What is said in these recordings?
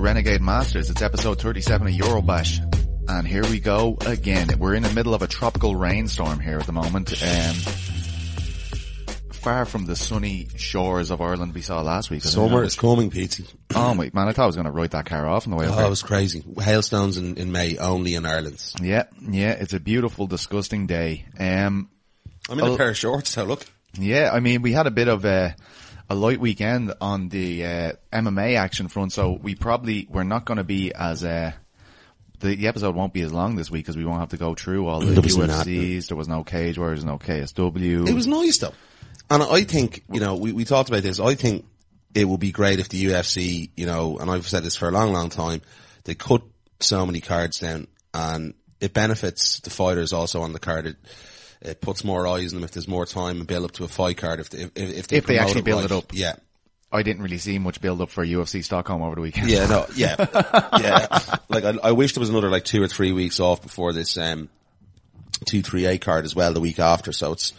Renegade Masters. It's episode 37 of Eurobash. And here we go again. We're in the middle of a tropical rainstorm here at the moment. Um, far from the sunny shores of Ireland we saw last week. Summer is coming, Petey. Oh my, man, I thought I was going to write that car off on the way Oh, here. it was crazy. Hailstones in, in May only in Ireland. Yeah, yeah, it's a beautiful, disgusting day. Um, I'm in a pair of shorts so look. Yeah, I mean, we had a bit of a, a light weekend on the uh, MMA action front, so we probably we're not going to be as uh, the, the episode won't be as long this week because we won't have to go through all the There UFCs. There was no Cage Warriors, no KSW. It was nice though. And I think, you know, we, we talked about this. I think it would be great if the UFC, you know, and I've said this for a long, long time, they cut so many cards down and it benefits the fighters also on the card. It, it puts more eyes on them if there's more time and build up to a fight card if they, if, if they, If they actually build right. it up. Yeah. I didn't really see much build up for UFC Stockholm over the weekend. Yeah, no, yeah, yeah. Like I, I wish there was another like two or three weeks off before this um two three eight card as well the week after. So it's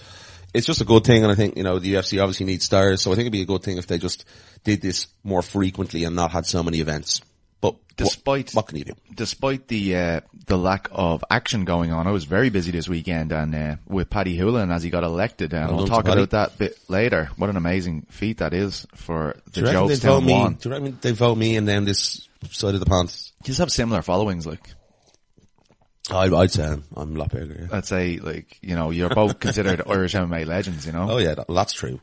it's just a good thing, and I think you know the UFC obviously needs stars, so I think it'd be a good thing if they just did this more frequently and not had so many events. But Despite what, what can you do? despite the uh, the lack of action going on, I was very busy this weekend and uh, with Paddy Holohan as he got elected, and Well talk about that bit later. What an amazing feat that is for the Do you reckon they vote me? one. Do you reckon they vote me and then this side of the pond? Just have similar followings, like I'd, I'd say I'm, I'm a lot bigger. Yeah. I'd say, like you know, you're both considered Irish MMA legends, you know. Oh yeah, that, that's true.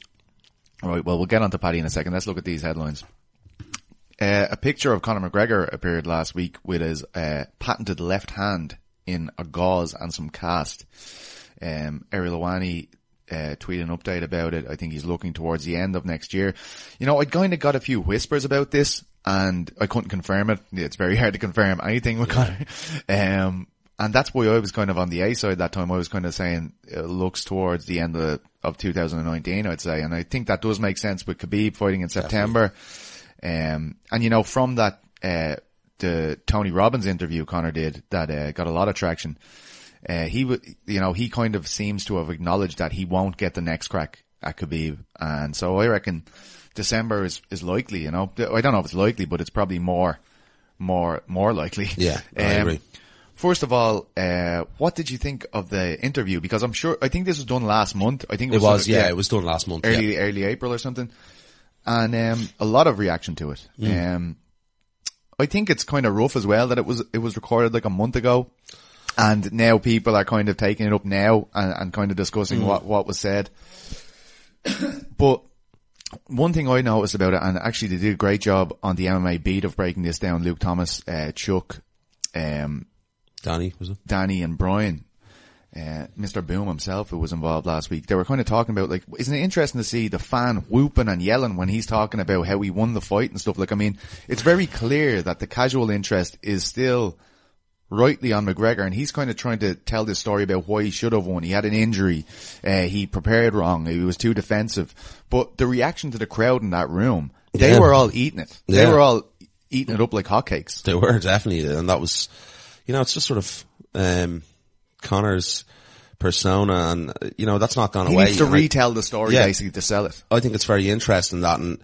All right, well, we'll get on to Paddy in a second. Let's look at these headlines. Uh, a picture of Conor McGregor appeared last week with his uh, patented left hand in a gauze and some cast. Um, Ariel Helwani uh, tweeted an update about it. I think he's looking towards the end of next year. You know, I kind of got a few whispers about this, and I couldn't confirm it. It's very hard to confirm anything with Conor. Um, and that's why I was kind of on the A side that time. I was kind of saying it looks towards the end of, of 2019, I'd say. And I think that does make sense with Khabib fighting in September. Um, and you know, from that, uh, the Tony Robbins interview Conor did that, uh, got a lot of traction. Uh, he would, you know, he kind of seems to have acknowledged that he won't get the next crack at Khabib. And so I reckon December is, is likely, you know, I don't know if it's likely, but it's probably more, more, more likely. Yeah, I Um, agree. First of all, uh, what did you think of the interview? Because I'm sure, I think this was done last month. I think it It was, was, sort of- yeah, it was done last month. early, yeah. early April or something. And, um, a lot of reaction to it. Mm. Um, I think it's kind of rough as well that it was, it was recorded like a month ago. And now people are kind of taking it up now and, and kind of Mm. discussing what, what was said. but one thing I noticed about it, and actually they did a great job on the MMA beat of breaking this down, Luke Thomas, uh, Chuck, um, Danny was it? Danny and Brian, uh, Mr. Boom himself who was involved last week, they were kind of talking about like, isn't it interesting to see the fan whooping and yelling when he's talking about how he won the fight and stuff? Like, I mean, it's very clear that the casual interest is still rightly on McGregor and he's kind of trying to tell this story about why he should have won. He had an injury, uh, he prepared wrong, he was too defensive. But the reaction to the crowd in that room, they Yeah. were all eating it. They Yeah. were all eating it up like hotcakes. They were definitely, and that was, you know, it's just sort of um, Conor's persona, and you know that's not gone He away. needs to and I- retell the story Yeah. basically to sell it. I think it's very interesting that, and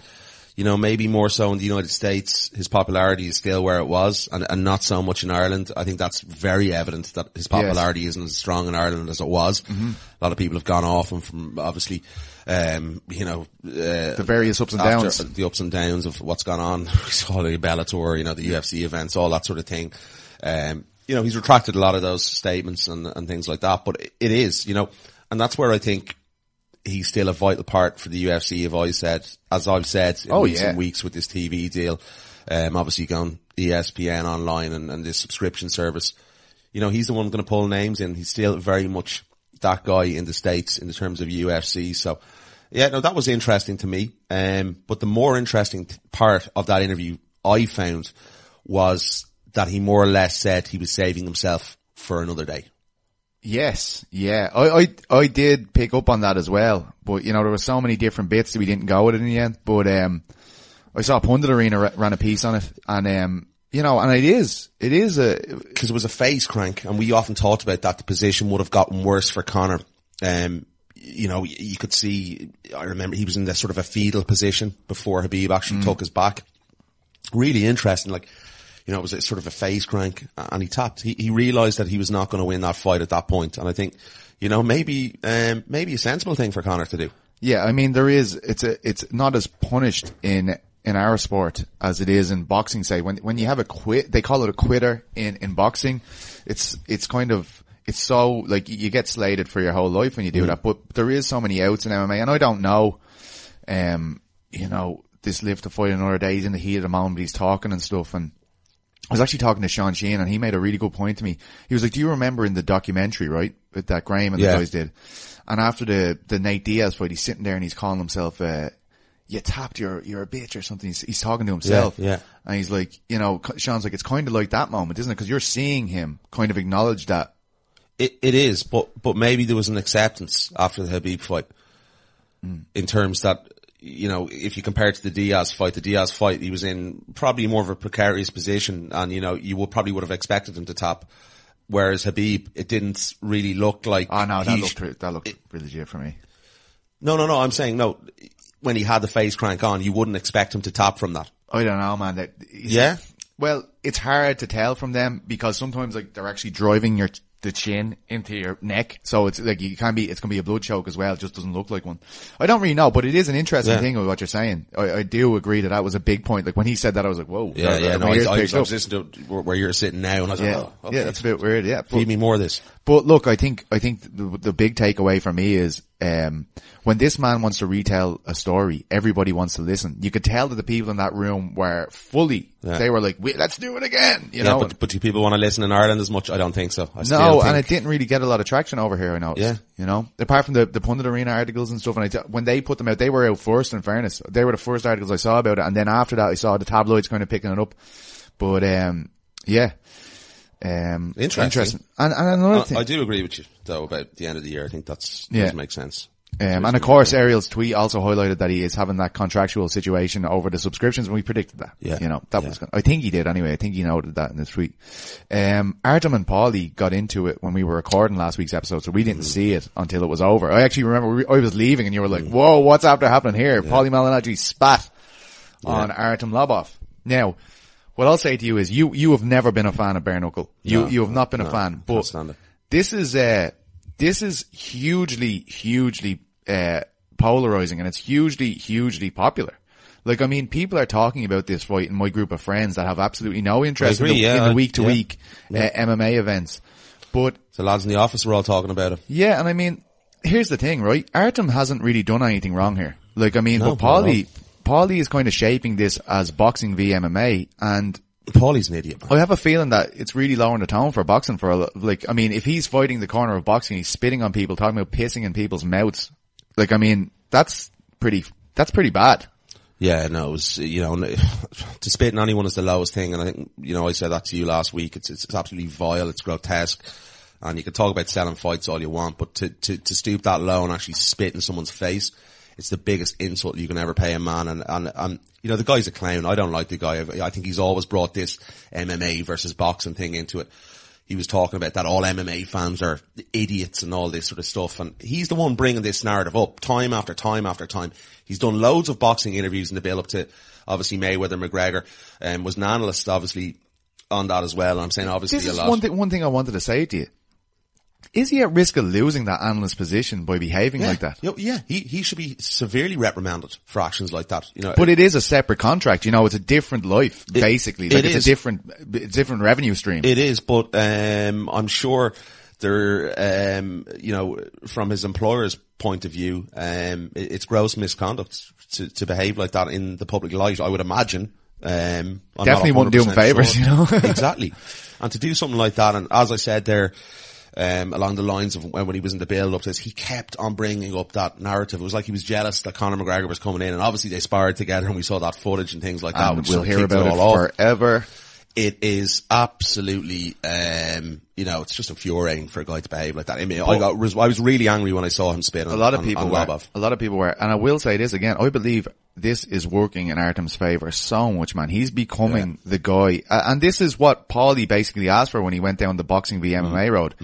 you know, maybe more so in the United States, his popularity is still where it was, and, and not so much in Ireland. I think that's very evident that his popularity isn't as strong in Ireland as it was. A lot of people have gone off and from obviously um, you know, uh, The various ups and downs. the ups and downs of what's gone on. all the Bellator, you know, the UFC events, all that sort of thing. Um, you know, he's retracted a lot of those statements and, and things like that, but it, is, you know, and that's where I think he's still a vital part for the UFC. Have I said, as I've said in Oh, recent yeah. weeks with this TV deal, um, obviously going ESPN online and, and this subscription service, you know, he's the one going to pull names in. He's still very much that guy in the States in the terms of UFC. So yeah, no, that was interesting to me. Um, but the more interesting t- part of that interview I found was that he more or less said he was saving himself for another day. Yes, yeah, I, I, I did pick up on that as well, but you know, there were so many different bits that we didn't go with it in the end, but, um, I saw Pundit Arena ran a piece on it, and, um, you know, and it is, it is a, because it was a face crank, and we often talked about that. The position would have gotten worse for Conor. Um, you know, you could see. I remember he was in this sort of a fetal position before Khabib actually took his back. Really interesting. Like, you know, it was a sort of a face crank, and he tapped. He, he realised that he was not going to win that fight at that point. and I think, you know, maybe um, maybe a sensible thing for Conor to do. yeah, I mean, there is, it's a, it's not as punished in, in our sport as it is in boxing, say, when, when you have a quit, they call it a quitter in, in boxing. It's, it's kind of, it's so, like, you get slated for your whole life when you do that, but there is so many outs in MMA, and I don't know, um, you know, this live to fight another day, he's in the heat of the moment, he's talking and stuff, and I was actually talking to Sean Sheen and he made a really good point to me. He was like, do you remember in the documentary, right? With that Graham and Yeah. the guys did. And after the, the Nate Diaz fight, he's sitting there and he's calling himself, uh, you tapped, you're, you're a bitch or something. He's, he's talking to himself. yeah. And he's like, you know, Sean's like, it's kind of like that moment, isn't it? Cause you're seeing him kind of acknowledge that. It, it is, but but maybe there was an acceptance after the Khabib fight, in terms that you know if you compare it to the Diaz fight, the Diaz fight he was in probably more of a precarious position, and you know you would probably would have expected him to tap, whereas Khabib it didn't really look like. Oh no, that looked, that looked really legit for me. no, no, no. I'm saying no. When he had the face crank on, you wouldn't expect him to tap from that. I don't know, man. That Yeah? Well, it's hard to tell from them because sometimes like they're actually driving your the chin into your neck, so it's like you can be. It's gonna be a blood choke as well. It just doesn't look like one. I don't really know, but it is an interesting Yeah. thing with what you're saying. I, I do agree that that was a big point. Like when he said that, I was like, whoa. Yeah, that- yeah. that- No, I, I, I was listening to where where you're sitting now, and I was Yeah, like, oh, okay. yeah, that's a bit weird. Yeah, but, feed me more of this. But look, I think I think the, the big takeaway for me is um, when this man wants to retell a story, everybody wants to listen. You could tell that the people in that room were fully. Yeah. They were like, "Wait, "Let's do it again," you Yeah, know. but, but do people want to listen in Ireland as much? I don't think so. I No, think, and it didn't really get a lot of traction over here. I know. Yeah. you know, apart from the the pundit arena articles and stuff. And I t- when they put them out, they were out first. In fairness, they were the first articles I saw about it, and then after that, I saw the tabloids kind of picking it up. But um, yeah, um, Interesting. And and another I, thing, I do agree with you though about the end of the year. I think that's Yeah. does make sense. Um, and of course, Ariel's tweet also highlighted that he is having that contractual situation over the subscriptions, and we predicted that. Yeah. You know, that Yeah. was, gonna, I think he did anyway. I think he noted that in the tweet. Um, Artem and Paulie got into it when we were recording last week's episode, so we didn't Mm. see it until it was over. I actually remember we, I was leaving and you were Mm. like, whoa, what's after happening here? Paulie Malignaggi spat on Artem Lobov. Now, what I'll say to you is you, you have never been a fan of bare knuckle. You, No, you have not been a fan, but this is uh this is hugely hugely uh polarizing and it's hugely hugely popular. Like i mean people are talking about this fight in my group of friends that have absolutely no interest agree, in the, yeah, in the week to week uh, mma events. But The lads in the office were all talking about it. yeah and i mean here's the thing right? Artem hasn't really done anything wrong here. Like i mean No, but paulie paulie is kind of shaping this as boxing v mma and Paulie's an idiot. I have a feeling that it's really lowering the tone for boxing for a, like, I mean, if he's fighting the corner of boxing, he's spitting on people, talking about pissing in people's mouths. Like, I mean, that's pretty, that's pretty bad. Yeah, no, it was, you know, to spit on anyone is the lowest thing. And I think, you know, I said that to you last week. It's, it's, it's absolutely vile. It's grotesque. And you can talk about selling fights all you want, but to, to, to stoop that low and actually spit in someone's face, it's the biggest insult you can ever pay a man. And, and, and, you know, the guy's a clown. I don't like the guy. I think he's always brought this MMA versus boxing thing into it. He was talking about that all MMA fans are idiots and all this sort of stuff. And he's the one bringing this narrative up time after time after time. He's done loads of boxing interviews in the build up to obviously Mayweather McGregor, um, was an analyst obviously on that as well. I'm saying obviously This a is lot. one thing, one thing I wanted to say to you. Is he at risk of losing that analyst position by behaving Yeah. like that? Yeah, yeah, he, he should be severely reprimanded for actions like that. You know, But it is a separate contract, you know, it's a different life, basically. Like it it's is. a different, different revenue stream. It is, but um, I'm sure there, um, you know, from his employer's point of view, um, it- it's gross misconduct to, to behave like that in the public light. I would imagine. Um, Definitely wouldn't do him favours, sure. you know? exactly, and to do something like that, and as I said there. Um, along the lines of when, when he was in the build up to this, he kept on bringing up that narrative. It was like he was jealous that Conor McGregor was coming in, and obviously they sparred together, and we saw that footage and things like that. and we'll hear about it all off forever. It is absolutely, um, you know, it's just infuriating for a guy to behave like that. I mean, I got, was, I was really angry when I saw him spit on A lot of on- people on were. A lot of people were. And I will say this again. I believe this is working in Artem's favour so much, man. He's becoming the guy. Uh, and this is what Paulie basically asked for when he went down the boxing v Mm. MMA road.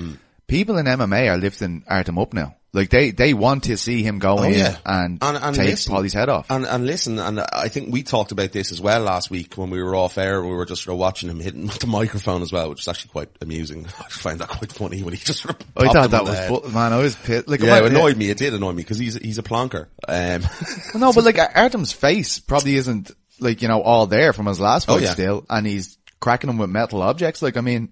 People in MMA are lifting Artem up now. Like they, they want to see him go in and, take listen- Paulie's head off. And, and listen, and I think we talked about this as well last week when we were off air. We were just sort of watching him hitting with the microphone as well, which was actually quite amusing. I find that quite funny when he just sort of I thought that was, bu- man, I was pissed. Like, Yeah, it annoyed me. It did annoy me because he's he's a plonker. Um, Well, no, but like Artem's face probably isn't like, you know, all there from his last Oh, fight yeah. still. And he's cracking him with metal objects. Like, I mean,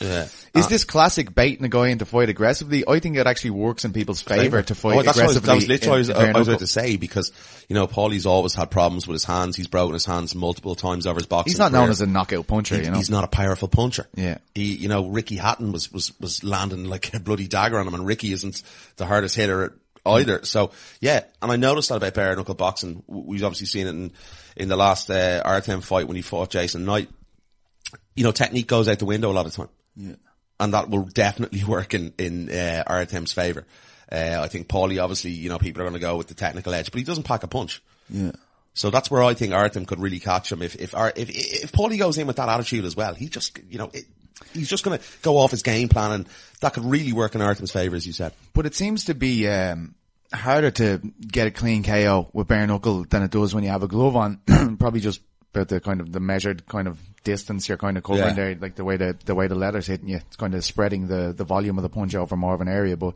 yeah. Is this classic baiting a guy into fight aggressively? I think it actually works in people's favour to fight Oh, that's what I was- aggressively. That was literally in- what I was, I was about to say because, you know, Paulie's always had problems with his hands. He's broken his hands multiple times over his boxing He's not known as a knockout puncher, He- you know. He's not a powerful puncher. Yeah. He, you know, Ricky Hatton was, was, was landing like a bloody dagger on him and Ricky isn't the hardest hitter either. So yeah, and I noticed that about bare knuckle boxing. We've obviously seen it in, in the last, uh, Artem fight when he fought Jason Knight. You know, technique goes out the window a lot of the time. Yeah. And that will definitely work in, in, uh, Artem's favour. Uh, I think Paulie, obviously, you know, people are going to go with the technical edge, but he doesn't pack a punch. yeah. So that's where I think Artem could really catch him if if if if Paulie goes in with that attitude as well. He just you know it, he's just going to go off his game plan, and that could really work in Artem's favour, as you said. But it seems to be, um, harder to get a clean KO with bare knuckle than it does when you have a glove on. Probably just about the kind of the measured kind of distance you're kind of covering Yeah. there, like the way the, the way the letter's hitting you. It's kind of spreading the, the volume of the punch over more of an area, but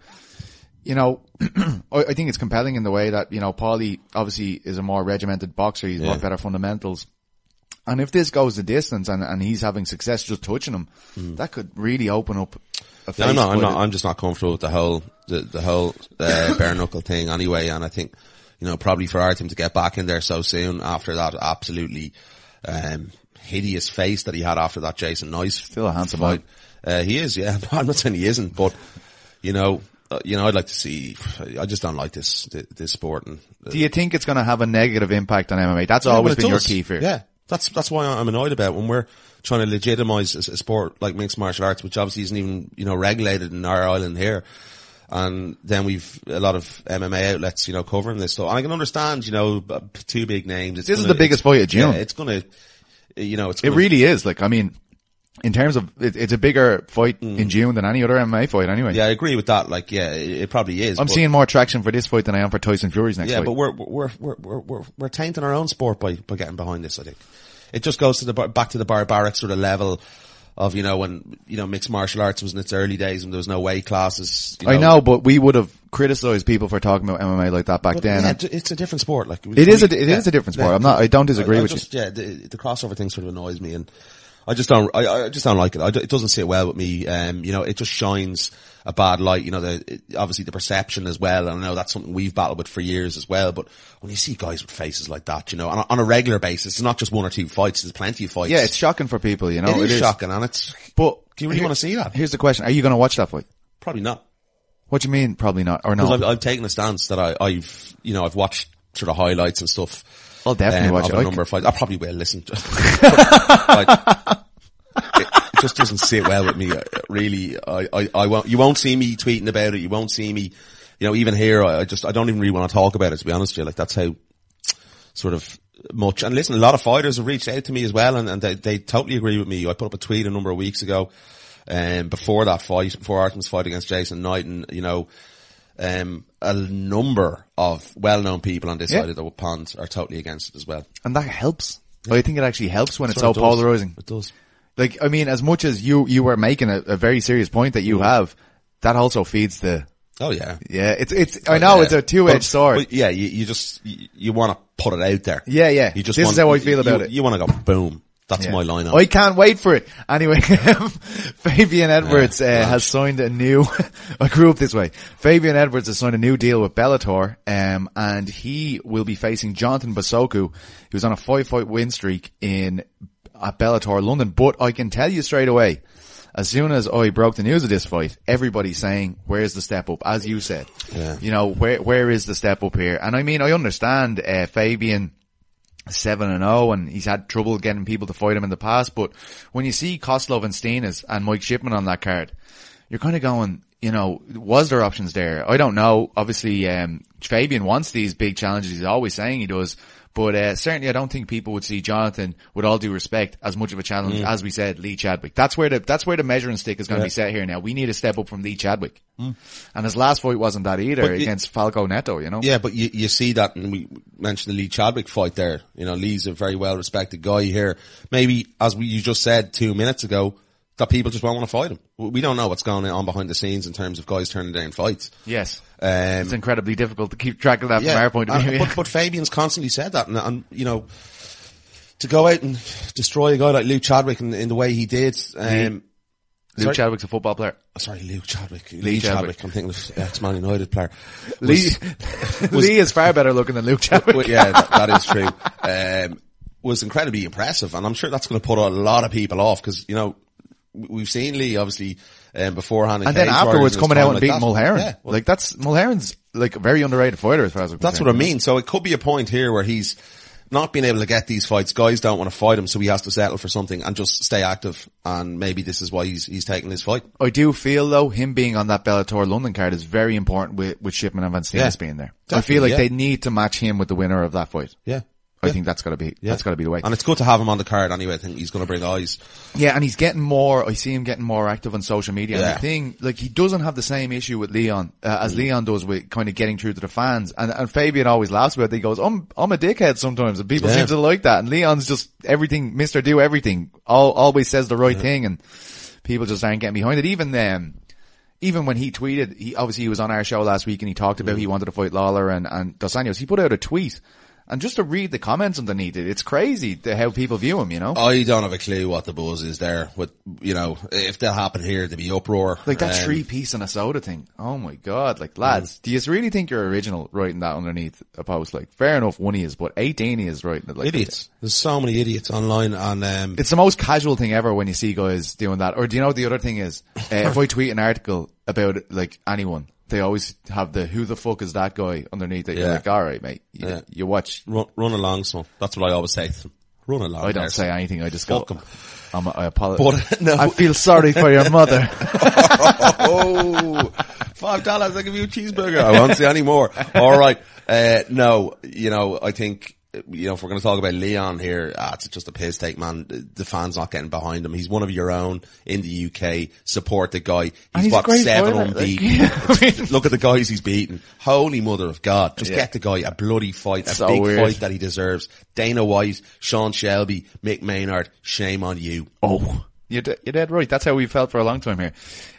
you know, I, I think it's compelling in the way that, you know, Paulie obviously is a more regimented boxer. He's got better fundamentals. And if this goes the distance and, and he's having success just touching him, that could really open up a face. Yeah, I'm not. I'm quite not. a- I'm just not comfortable with the whole the the whole uh, bare knuckle thing anyway. And I think you know probably for Artem to get back in there so soon after that absolutely um, hideous face that he had after that Jason Knight Still a handsome fight. Uh, he is. Yeah, I'm not saying he isn't, but you know. Uh, you know, I'd like to see. I just don't like this this sport, and uh, Do you think it's going to have a negative impact on MMA? That's Yeah, always been your key fear. Yeah, that's that's why I'm annoyed about when we're trying to legitimize a, a sport like mixed martial arts, which obviously isn't even you know regulated in our island here. And then we've a lot of MMA outlets, you know, covering this So I can understand, you know, two big names. It's This is gonna- the biggest fight of June. Yeah, it's gonna, you know, it's It gonna, really is. Like, I mean, in terms of, it, it's a bigger fight in June than any other MMA fight anyway. Mm. Yeah, I agree with that. Like, yeah, it, it probably is. I'm seeing more traction for this fight than I am for Tyson Fury's next Yeah, fight. but we're we're we're we're we're we're tainting our own sport by by getting behind this. I think it just goes to the back to the barbaric sort of level of you know when you know mixed martial arts was in its early days and there was no weight classes. You I know, but we would have criticized people for talking about MMA like that back But then. yeah, it's a different sport. Like It is a- it is a different sport. I'm not- I don't disagree I- I with you. Yeah, the, the crossover thing sort of annoys me, and I just don't. I, I just don't like it. It doesn't sit well with me. Um, you know, it just shines a bad light. You know, the obviously the perception as well. And I know that's something we've battled with for years as well. But when you see guys with faces like that, you know, on a, on a regular basis, it's not just one or two fights. There's plenty of fights. yeah, it's shocking for people, you know. it is, shocking, and it's. But Do you really here- want to see that? Here's the question: Are you going to watch that fight? Probably not. What do you mean? Probably not, or no? Because I've, I've taken a stance that I, I've, you know, I've watched sort of highlights and stuff. I'll definitely um, watch of it. A number of fights. I probably will listen. Like, it, it just doesn't sit well with me. uh, Really, I, I, I won't. You won't see me tweeting about it. You won't see me. You know, even here, I, I just, I don't even really want to talk about it. To be honest with you, like that's how sort of much. And listen, a lot of fighters have reached out to me as well, and, and they, they totally agree with me. I put up a tweet a number of weeks ago, um, before that fight, before Artem's fight against Jason Knight, and you know, um, a number of well-known people on this Yeah. side of the pond are totally against it as well. and that helps. I think it actually helps when it's so does. polarizing. It does. Like, I mean, as much as you, you were making a, a very serious point that you have, that also feeds the, Oh yeah. yeah, it's, it's, I know Yeah. it's a two-edged sword. but yeah, you, you just, you, you want to put it out there. Yeah, yeah. You just This want, is how I feel about you, it. You want to go boom. That's Yeah. my lineup. I can't wait for it. Anyway, Fabian Edwards uh, has signed a new. I grew up this way. Fabian Edwards has signed a new deal with Bellator, um, and he will be facing Jonathan Bosuku, who's on a five-fight win streak in at Bellator London. But I can tell you straight away, as soon as I broke the news of this fight, everybody's saying, "Where's the step up?" As you said, Yeah. you know, where where is the step up here? And I mean, I understand uh, Fabian seven and zero, and he's had trouble getting people to fight him in the past. But when you see Costello van Steenis and Mike Shipman on that card, you're kind of going, you know, was there options there? I don't know. Obviously, um, Fabian wants these big challenges. He's always saying he does. But uh, certainly, I don't think people would see Jonathan, with all due respect, as much of a challenge as we said Lee Chadwick. That's where the that's where the measuring stick is going to be set here. Now we need a step up from Lee Chadwick, and his last fight wasn't that either But against Falco Neto. You know, Yeah, but you, you see that, and we mentioned the Lee Chadwick fight there. You know, Lee's a very well respected guy here. Maybe, as we, you just said two minutes ago, that people just won't want to fight him. We don't know what's going on behind the scenes in terms of guys turning down fights. yes, Um, it's incredibly difficult to keep track of that from our point of view. but, but Fabian's constantly said that, and, and you know, to go out and destroy a guy like Luke Chadwick in, in the way he did. Um, Luke sorry? Chadwick's a football player. Sorry, Luke Chadwick. Lee, Chadwick. Chadwick. I'm thinking of ex-Man United player. Lee, Lee is far better looking than Luke Chadwick. Well, yeah, that, that is true. Um, was incredibly impressive, and I'm sure that's going to put a lot of people off because you know we've seen Lee obviously um, beforehand, and then afterwards coming out and beating like that. Mulheron. Yeah, well, like that's Mulheron's like a very underrated fighter as far as I'm that's what. I mean. So it could be a point here where he's not being able to get these fights. Guys don't want to fight him, so he has to settle for something and just stay active. And maybe this is why he's he's taking this fight. I do feel though him being on that Bellator London card is very important with, with Shipman and Van Steenis Yeah. being there. I feel like yeah. they need to match him with the winner of that fight. Yeah. I think that's gotta be, that's gotta be the way. And it's good to have him on the card anyway. I think he's going to bring eyes. Yeah, and he's getting more. I see him getting more active on social media. And Yeah. the thing, like, he doesn't have the same issue with Leon uh, Mm. as Leon does with kind of getting through to the fans. And, and Fabian always laughs about it. He goes, "I'm I'm a dickhead sometimes," and people Yeah. seem to like that. And Leon's just everything, Mister Do everything. All, always says the right thing, and people just aren't getting behind it. Even um, even when he tweeted, he obviously he was on our show last week and he talked about he wanted to fight Lawler and and Dos Anjos. He put out a tweet. And just to read the comments underneath it, it's crazy the, how people view him, you know? I don't have a clue what the buzz is there. With you know, if that happened here, there'd be uproar. Like that Um, three piece and a soda thing. Oh my god! Like lads, do you really think you're original writing that underneath a post? Like fair enough, one he is, but eighteen is writing it. Like idiots. There's so many idiots online, and um, It's the most casual thing ever when you see guys doing that. Or do you know what the other thing is? Uh, if I tweet an article about like anyone, they always have the "Who the fuck is that guy?" underneath it. You're Yeah. like, all right, mate. You, Yeah. you watch. run, run along. So that's what I always say. to them. Run along. I don't say son. anything. I just Fuck go. 'em. I'm, I apologize. But, no. I feel sorry for your mother. oh, five dollars. I give you a cheeseburger. I won't say any more. All right. Uh, no, you know, I think, you know, if we're going to talk about Leon here, ah, it's just a piss take, man. The fans not getting behind him. He's one of your own in the UK. Support the guy. He's, he's what, seven fighter, like, unbeaten. Look at the guys he's beaten. Holy mother of God. Just Yeah. get the guy a bloody fight, a So big weird. fight that he deserves. Dana White, Sean Shelby, Mick Maynard, shame on you. Oh. You're, you're dead right. That's how we felt for a long time here.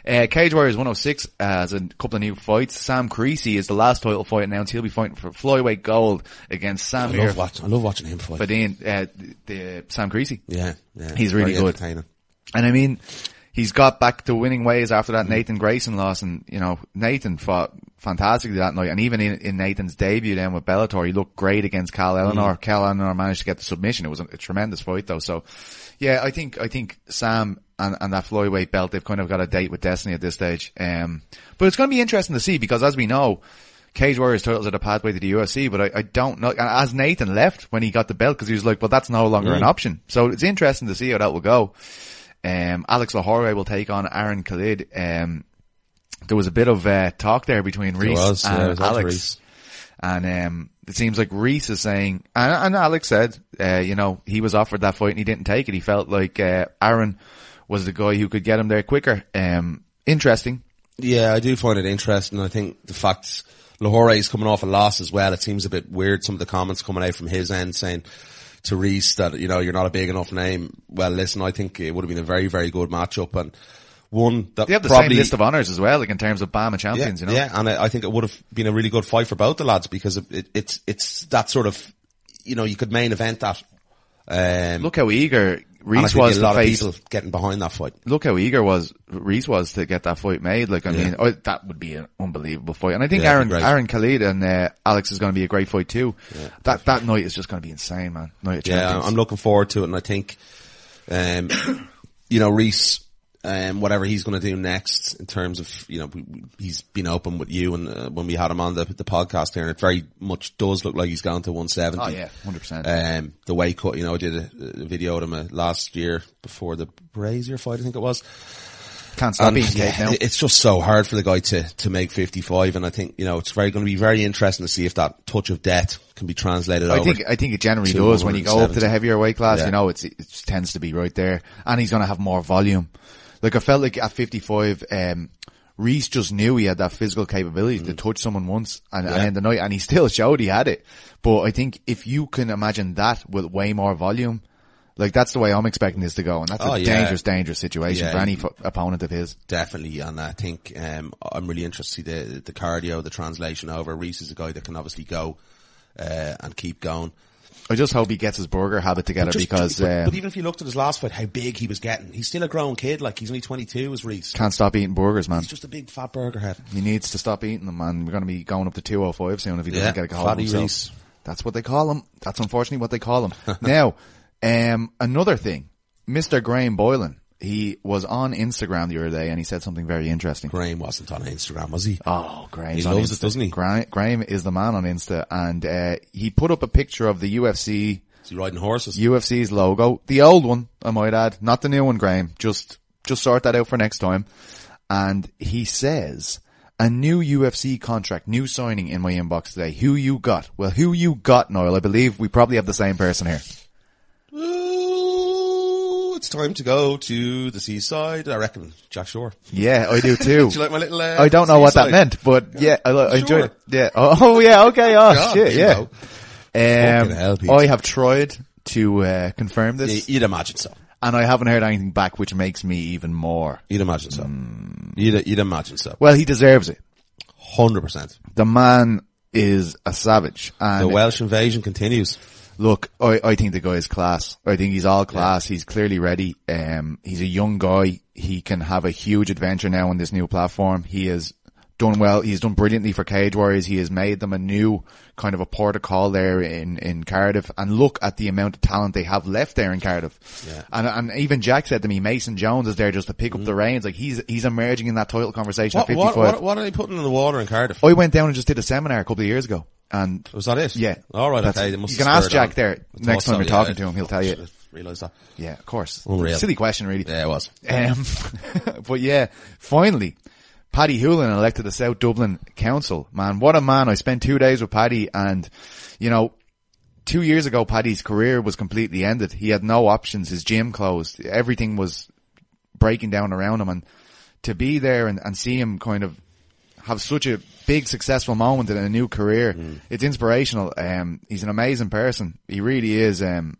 Uh, Cage Warriors 106 uh, has a couple of new fights. Sam Creasy is the last title fight announced. He'll be fighting for flyweight gold against I Samir love watching, I love watching him fight. Faiddine, uh, the, Sam Creasy. Yeah, yeah. He's really good. And I mean, he's got back to winning ways after that Nathan Greyson loss and, you know, Nathan fought fantastically that night. And even in, in Nathan's debut then with Bellator, he looked great against Cal Ellenor. Cal Ellenor managed to get the submission. It was a, a tremendous fight though. So yeah, I think, I think Sam and, and that flyweight belt, they've kind of got a date with destiny at this stage. Um, but it's going to be interesting to see because as we know, Cage Warriors titles are the pathway to the UFC, but I, I don't know. As Nathan left when he got the belt, because he was like, "Well, that's no longer an option." So it's interesting to see how that will go. Um, Alex Lohore will take on Aaron Khalid. Um, there was a bit of uh, talk there between Reese was, yeah, and was Alex, Reese. and um, it seems like Reese is saying, and, and Alex said, uh, you know, he was offered that fight and he didn't take it. He felt like uh, Aaron was the guy who could get him there quicker. Um, interesting. Yeah, I do find it interesting. I think the fact Lohore is coming off a loss as well. It seems a bit weird. Some of the comments coming out from his end saying to Reese that, you know, you're not a big enough name. Well, listen, I think it would have been a very, very good matchup. And one that They have the probably same list of honours as well, like in terms of BAM and yeah, champions, you know? yeah, and I, I think it would have been a really good fight for both the lads because it, it, it's it's that sort of you know you could main event that. Um, Look how eager Reese was a to lot face of people getting behind that fight. look how eager was Reese was to get that fight made. Like, I Yeah. mean, oh, that would be an unbelievable fight. And I think Yeah, Aaron, it'd be great. Aaron Khalid and, uh, Alex is going to be a great fight too. that, that night is just going to be insane, man. Night of Yeah. I'm looking forward to it, and I think, um, you know, Reese, um, whatever he's going to do next in terms of, you know, we- we- he's been open with you, and uh, when we had him on the the podcast here, and it very much does look like he's gone to 170. oh yeah, 100%. Um, the weight cut, you know, I did a, a video of him uh, last year before the Brazier fight, I think it was. Can't stop And, yeah, now. it's just so hard for the guy to, to make 55 and I think, you know, it's very going to be very interesting to see if that touch of death can be translated I think I think it generally does when you go up to the heavier weight class. Yeah. You know, it's it tends to be right there, and he's going to have more volume. Like I felt like at 55, um, Reese just knew he had that physical capability Mm. to touch someone once and, and end the night, and he still showed he had it. But I think if you can imagine that with way more volume, like that's the way I'm expecting this to go, and that's Oh, a yeah. dangerous, dangerous situation Yeah. for any opponent of his. Definitely, and I think um, I'm really interested to see the the cardio, the translation over. Reese is a guy that can obviously go uh, and keep going. I just hope he gets his burger habit together Just- because but, um, but even if you looked at his last fight, how big he was getting, he's still a grown kid. Like he's only 22, is Reese. can't stop eating burgers, man. He's just a big fat burger head. He needs to stop eating them, and we're going to be going up to 205 soon if he doesn't get a of Fatty. Reese. That's what they call him. That's unfortunately what they call him. now, um, another thing, Mr. Graham Boylan, he was on Instagram the other day and he said something very interesting. Graham wasn't on Instagram, was he? Oh, Graham. He loves Insta. it, doesn't he? Gra- Graham is the man on Insta and, uh, he put up a picture of the UFC, Is he riding horses? UFC's logo, the old one, I might add, not the new one, Graham. Just, just sort that out for next time. And he says, a new UFC contract, new signing in my inbox today. Who you got? Well, who you got, Noel? I believe we probably have the same person here. It's time to go to the seaside. I reckon Jack Shore. Yeah, I do too. Do you like my little? Uh, I don't know what that meant, but yeah, I, I enjoyed it. Yeah. Oh, yeah. Okay. Oh God, shit. Yeah. Um, hell, I have tried to uh, confirm this, You'd imagine so. and I haven't heard anything back, which makes me even more. You'd imagine so. Hmm. You'd, you'd imagine so. Well, he deserves it. Hundred percent. The man is a savage, and The Welsh invasion continues. Look, I, I think the guy is class. I think he's all class. He's clearly ready. Um, he's a young guy. He can have a huge adventure now on this new platform. He has done well. He's done brilliantly for Cage Warriors. He has made them a new kind of a port of call there in, in Cardiff. And look at the amount of talent they have left there in Cardiff. Yeah. And, and even Jack said to me, Mason Jones is there just to pick up the reins. Like he's, he's emerging in that title conversation What, at what, what, what are they putting in the water in Cardiff? I went down and just did a seminar a couple of years ago. And Was that it? yeah. All right. Okay. it. You can ask Jack on. there I next time you're talking yeah. to him. He'll tell you. Realize that. Yeah, of course. Unreal. Silly question, really. Yeah, it was. Um, but yeah, finally, Paddy Holohan elected the South Dublin Council. Man, what a man. I spent two days with Paddy and, you know, two years ago, Paddy's career was completely ended. He had no options. His gym closed. Everything was breaking down around him and to be there and, and see him kind of have such a big successful moment in a new career. It's inspirational. Um, he's an amazing person. He really is. Um,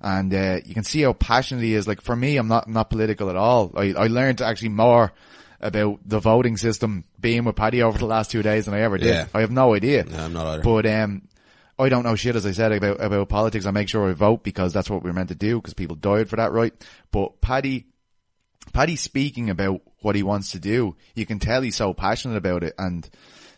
and, uh, you can see how passionate he is. Like for me, I'm not, not political at all. I, I learned actually more about the voting system being with Paddy over the last two days than I ever did. Yeah. I have no idea. No, I'm not either. But, um, I don't know shit, as I said, about, about politics. I make sure I vote because that's what we're meant to do because people died for that, right? But Paddy, Paddy's speaking about what he wants to do. You can tell he's so passionate about it. And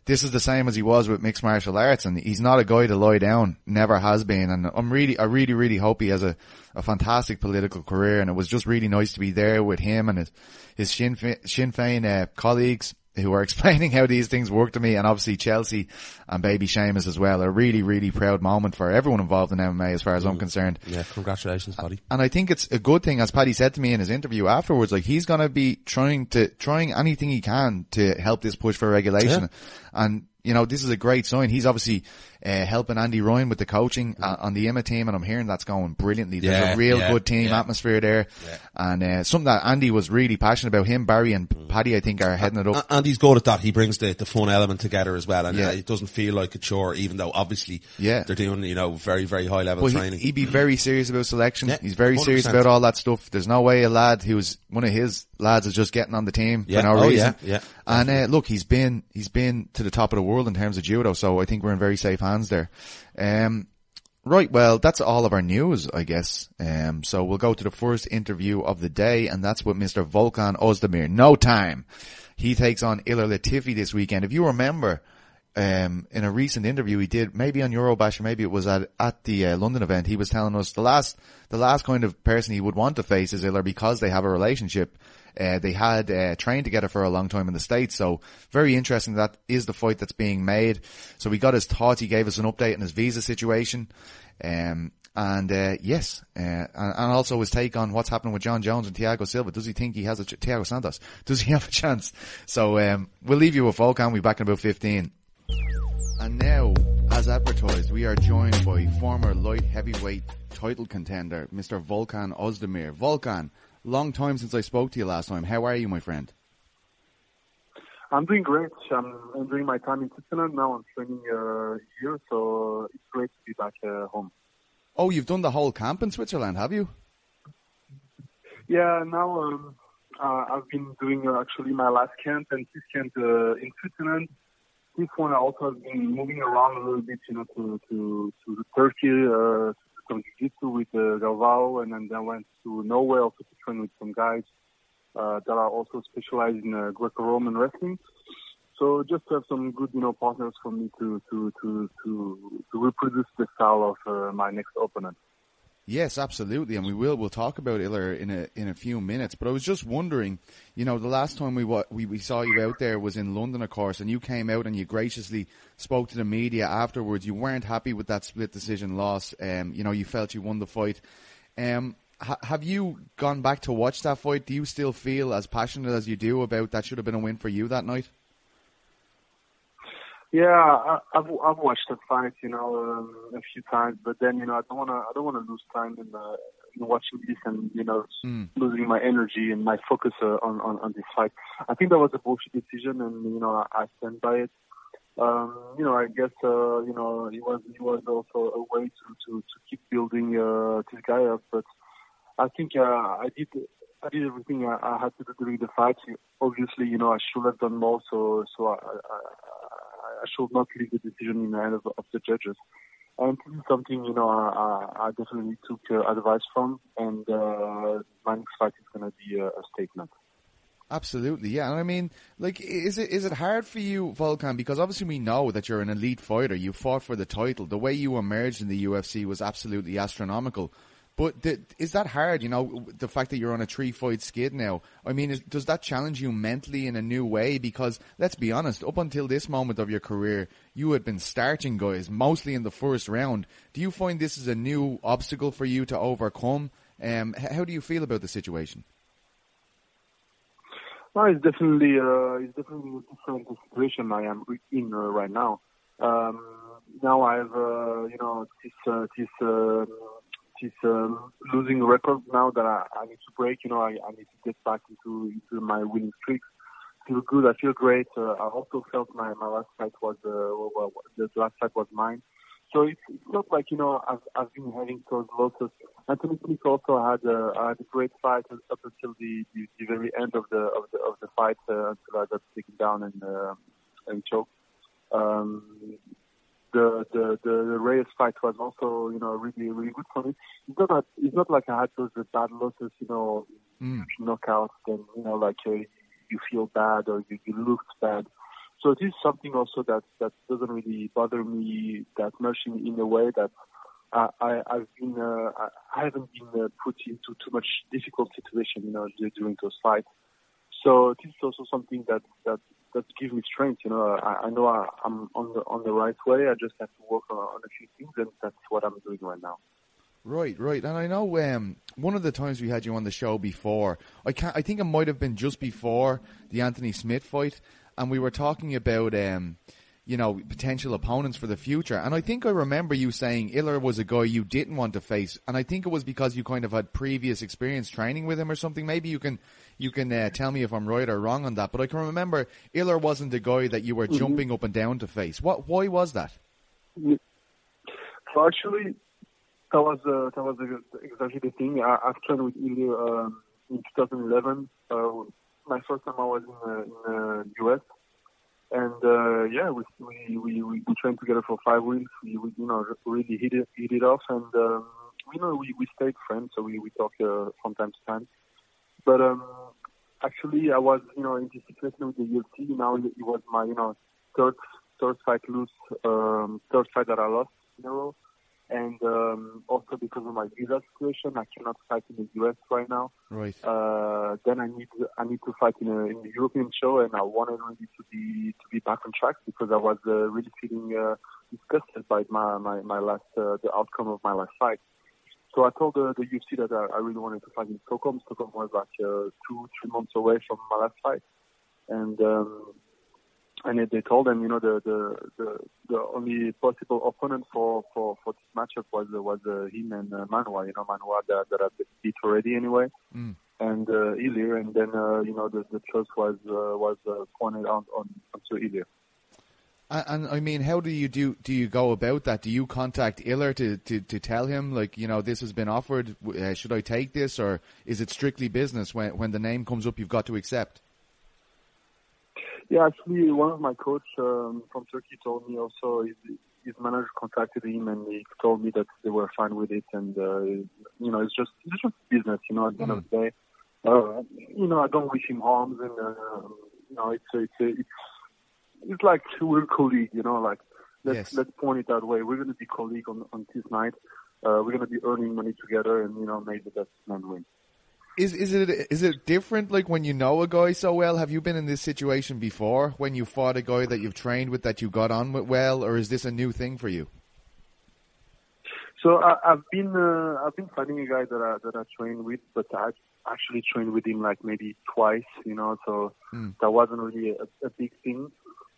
this is the same as he was with mixed martial arts. And he's not a guy to lie down. Never has been. And I'm really, I really, really hope he has a, a fantastic political career. And it was just really nice to be there with him and his, his Sinn, Sinn Féin uh, colleagues who are explaining how these things work to me. And obviously Chelsea and baby Seamus as well. A really, really proud moment for everyone involved in MMA as far as I'm mm. concerned. Yeah, congratulations, buddy. And I think it's a good thing, as Paddy said to me in his interview afterwards, like he's gonna be trying to, trying anything he can to help this push for regulation. Yeah. And, you know, this is a great sign. He's obviously uh, helping Andy Ryan with the coaching uh, on the MMA team, and I'm hearing that's going brilliantly. There's Yeah, a real yeah, good team yeah. atmosphere there, and uh, something that Andy was really passionate about. Him, Barry, and Paddy, I think, are heading it up. A- And he's good at that. He brings the, the fun element together as well, and Yeah. uh, it doesn't feel like a chore, even though obviously Yeah. they're doing you know very very high level But training. he'd be very serious about selection. He's very serious 100%. about all that stuff. There's no way a lad who's one of his lads is just getting on the team Yeah. for no Oh, reason. yeah, yeah, And uh, look, he's been he's been to the top of the world in terms of judo, so I think we're in very safe hands there. Um, right, well, that's all of our news, I guess. Um, so we'll go to the first interview of the day, and that's with Mr. Volkan Ozdemir. No time. He takes on Ilir Latifi this weekend. If you remember, um, in a recent interview he did, maybe on Eurobash or maybe it was at, at the uh, London event, he was telling us the last, the last kind of person he would want to face is Ilir because they have a relationship. Uh, they had uh, trained together for a long time in the States, so very interesting that is the fight that's being made. So we got his thoughts, he gave us an update on his visa situation. Um, and uh, yes, uh, and, and also his take on what's happening with Jon Jones and Thiago Silva. Does he think he has a ch- Thiago Santos? Does he have a chance? So um, we'll leave you with Volkan. We'll be back in about fifteen. And now, as advertised, we are joined by former light heavyweight title contender, Mr. Volkan Ozdemir. Volkan, long time since I spoke to you last time. How are you, my friend? I'm doing great. I'm enjoying my time in Switzerland now. I'm training uh, here, so it's great to be back uh, home. Oh, you've done the whole camp in Switzerland, have you? Yeah, now um, uh, I've been doing uh, actually my last camp and this camp uh, in Switzerland. This one I also have been moving around a little bit, you know, to to to Turkey, uh, to some jiu-jitsu with uh, Galvao, and then, then went to Norway also to train with some guys uh, that are also specialized in uh, Greco-Roman wrestling. So just to have some good, you know, partners for me to to to to, to reproduce the style of uh, my next opponent. Yes, absolutely, and we will. We'll talk about Ilir in a in a few minutes. But I was just wondering, you know, the last time we we, we saw you out there was in London, of course, and you came out and you graciously spoke to the media afterwards. You weren't happy with that split decision loss. Um, you know, you felt you won the fight. Um, ha- have you gone back to watch that fight? Do you still feel as passionate as you do about that? Should have been a win for you that night. Yeah, I, I've I've watched the fight, you know, um, a few times, but then you know I don't wanna I don't wanna lose time in, uh, in watching this and you know Mm. losing my energy and my focus uh, on, on on this fight. I think that was a bullshit decision, and you know I, I stand by it. Um, you know, I guess uh, you know it was it was also a way to to to keep building uh, this guy up, but I think uh, I did I did everything I, I had to do during the fight. Obviously, you know I should have done more, so so I, I, I should not leave the decision in the hands of, of the judges. And this is something you know I, I, definitely took uh, advice from, and uh, my next fight is going to be a, a statement. Absolutely, yeah. And I mean, like, is it is it hard for you, Volkan? Because obviously we know that you're an elite fighter. You fought for the title. The way you emerged in the UFC was absolutely astronomical. But th- is that hard? You know, the fact that you're on a three fight skid now. I mean, is, does that challenge you mentally in a new way? Because let's be honest, up until this moment of your career, you had been starting guys mostly in the first round. Do you find this is a new obstacle for you to overcome? Um, how do you feel about the situation? No, it's definitely uh, it's definitely a different situation I am in uh, right now. Um, now I have uh, you know this uh, this uh, losing record now that I, I need to break. You know I, I need to get back into into my winning streak. Feel good. I feel great. Uh, I also felt my my last fight was uh, well, the last fight was mine. So it's, it's not like you know I've I've been having those losses. Anthony Smith also had a, had a great fight up until the, the, the very end of the of the of the fight uh, until I got taken down and uh, and choked. Um, the, the the the Reyes fight was also you know really really good for me. It's not that, it's not like I had those bad losses you know Mm. knockouts then you know like uh, you feel bad or you, you looked bad. So this is something also that that doesn't really bother me that much in, in a way that I, I I've been uh, I I haven't been uh, put into too much difficult situation you know during those fights. So this is also something that that that gives me strength. You know I, I know I, I'm on the on the right way. I just have to work on, on a few things, and that's what I'm doing right now. Right, right, and I know um, one of the times we had you on the show before, I can't, I think it might have been just before the Anthony Smith fight, and we were talking about, um, you know, potential opponents for the future. And I think I remember you saying Ilir was a guy you didn't want to face, and I think it was because you kind of had previous experience training with him or something. Maybe you can you can uh, tell me if I'm right or wrong on that. But I can remember Ilir wasn't the guy that you were mm-hmm. jumping up and down to face. What? Why was that? So actually, that was uh, that was exactly the thing. I, I've trained with Ilir um, in 2011. Uh, my first time I was in, uh, in the uh, US and uh, yeah, we, we we we trained together for five weeks. We, we you know really hit it hit it off, and um, you know we we stayed friends, so we we talk uh, from time to time. But um, actually, I was you know in this situation with the UFC. Now it was my you know third third fight lose, um, third fight that I lost in a row and um, also because of my visa situation, I cannot fight in the US right now. Right. Uh, then I need I need to fight in a in the European show, and I wanted really to be to be back on track because I was uh, really feeling uh, disgusted by my my my last uh, the outcome of my last fight. So I told the, the UFC that I, I really wanted to fight in Stockholm. Stockholm was like uh, two three months away from my last fight, and um, and they told them, you know, the the the, the only possible opponent for, for, for this matchup was was uh, him and uh, Manuwa, you know, Manuwa that, that I beat already anyway, mm. and uh, Ilir, and then uh, you know the the choice was uh, was uh, pointed on on onto Ilir. And, and, I mean, how do you do do you go about that? Do you contact Ilir to, to, to tell him like you know this has been offered? Uh, should I take this, or is it strictly business? When when the name comes up, you've got to accept. Yeah, actually, one of my coach um, from Turkey told me also his, his manager contacted him and he told me that they were fine with it, and uh, you know, it's just it's just business, you know. At the mm. end of the day, uh, you know, I don't wish him harms, and uh, you know, it's it's it's it's like we're colleagues, you know, like let's yes. let's point it that way. We're going to be colleagues on on this night. Uh, we're going to be earning money together, and you know, the best man win. Is is it is it different like when you know a guy so well? Have you been in this situation before when you fought a guy that you've trained with that you got on with well, or is this a new thing for you? So I, I've been uh, I've been fighting a guy that I that I trained with, but I actually trained with him like maybe twice, you know. So mm. that wasn't really a, a big thing.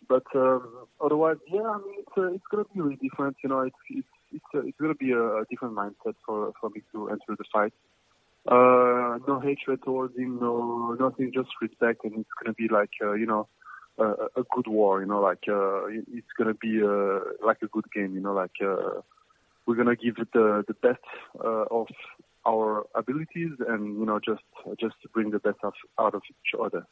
But um, otherwise, yeah, I mean, it's uh, it's gonna be really different, you know. It's it's it's, uh, it's gonna be a, a different mindset for for me to enter the fight. Uh, no hatred towards him, no nothing, just respect, and it's gonna be like uh, you know a, a good war, you know, like uh, it's gonna be uh, like a good game, you know, like uh, we're gonna give it the the best uh, of our abilities, and you know, just just bring the best out of each other.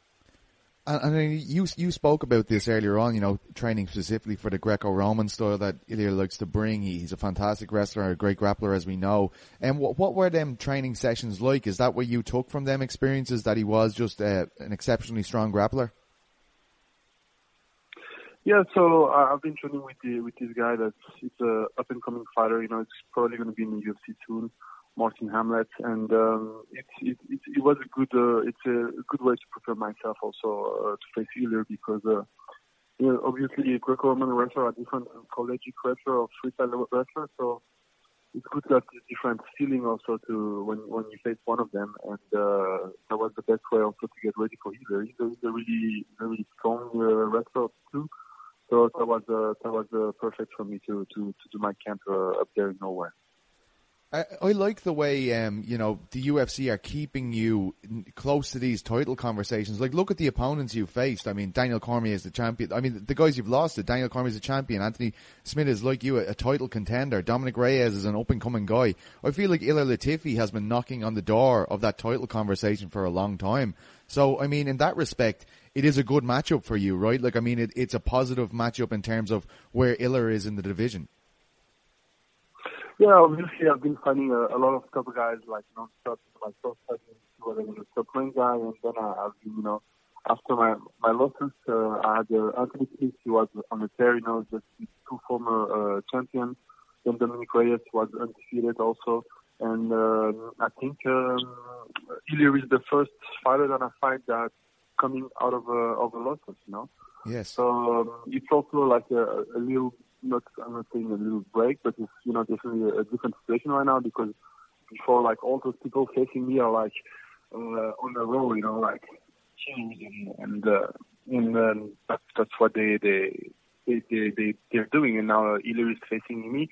And, and you you spoke about this earlier on, you know, training specifically for the Greco-Roman style that Ilir likes to bring. He's a fantastic wrestler, a great grappler, as we know. And what, what were them training sessions like? Is that what you took from them experiences that he was just uh, an exceptionally strong grappler? Yeah, so uh, I've been training with the, with this guy that's it's a up and coming fighter. You know, it's probably going to be in the UFC soon. Marthin Hamlet, and um, it, it, it, it was a good uh, it's a good way to prepare myself also uh, to face Ilir because uh, you know, obviously Greco-Roman wrestler are different from collegiate wrestler or freestyle wrestler, so it's good to have a different feeling also to when when you face one of them, and uh, that was the best way also to get ready for Ilir. A, he's a really really strong uh, wrestler too. So that was uh, that was perfect for me to to to do my camp up there in Norway. I, like the way um, you know the UFC are keeping you close to these title conversations. Like, look at the opponents you faced. I mean, Daniel Cormier is the champion. I mean, the guys you've lost to. Daniel Cormier is a champion. Anthony Smith is like you, a, a title contender. Dominick Reyes is an up and coming guy. I feel like Ilir Latifi has been knocking on the door of that title conversation for a long time. So, I mean, in that respect, it is a good matchup for you, right? Like, I mean, it, it's a positive matchup in terms of where Ilir is in the division. Yeah, obviously I've been finding a, a lot of top guys like non-stop. My first fighting was a top rank guy, and then I, I've been, you know, after my my losses, uh, I had uh, Anthony Smith. He was on the tear, you know, just two former uh, champions. Then Dominick Reyes was undefeated also, and uh, I think um, Ilir is the first fighter that I fight that coming out of a of a losses, you know. Yes. So um, it's also like a, a little not I'm not saying a little break, but it's you know definitely a, a different situation right now because before like all those people facing me are like uh, on the road, you know, like and and uh, and um, that's that's what they they they they, they they're doing, and now uh, Ilir is facing me,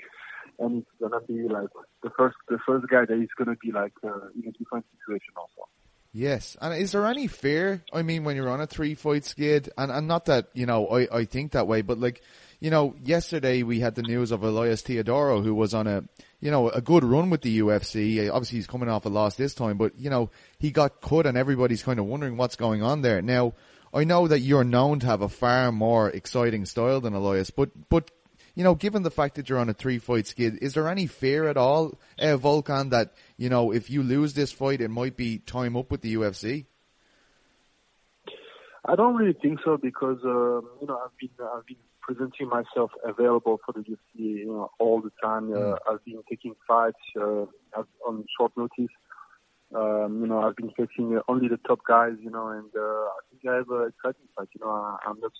and it's gonna be like the first the first guy that is gonna be like uh, in a different situation also. Yes, and is there any fear? I mean, when you're on a three fight skid, and, and not that you know I, I think that way, but like you know, yesterday we had the news of Elias Theodorou who was on a you know a good run with the UFC. Obviously, he's coming off a loss this time, but you know he got cut, and everybody's kind of wondering what's going on there. Now, I know that you're known to have a far more exciting style than Elias, but but you know, given the fact that you're on a three fight skid, is there any fear at all, uh, Volkan, that, you know, if you lose this fight, it might be time up with the UFC? I don't really think so because, um, you know, I've been, I've been presenting myself available for the UFC, you know, all the time. Uh, mm. I've been taking fights, uh, on short notice. Um, you know, I've been facing only the top guys, you know, and, uh, I think I have an exciting fight. You know, I, I'm not,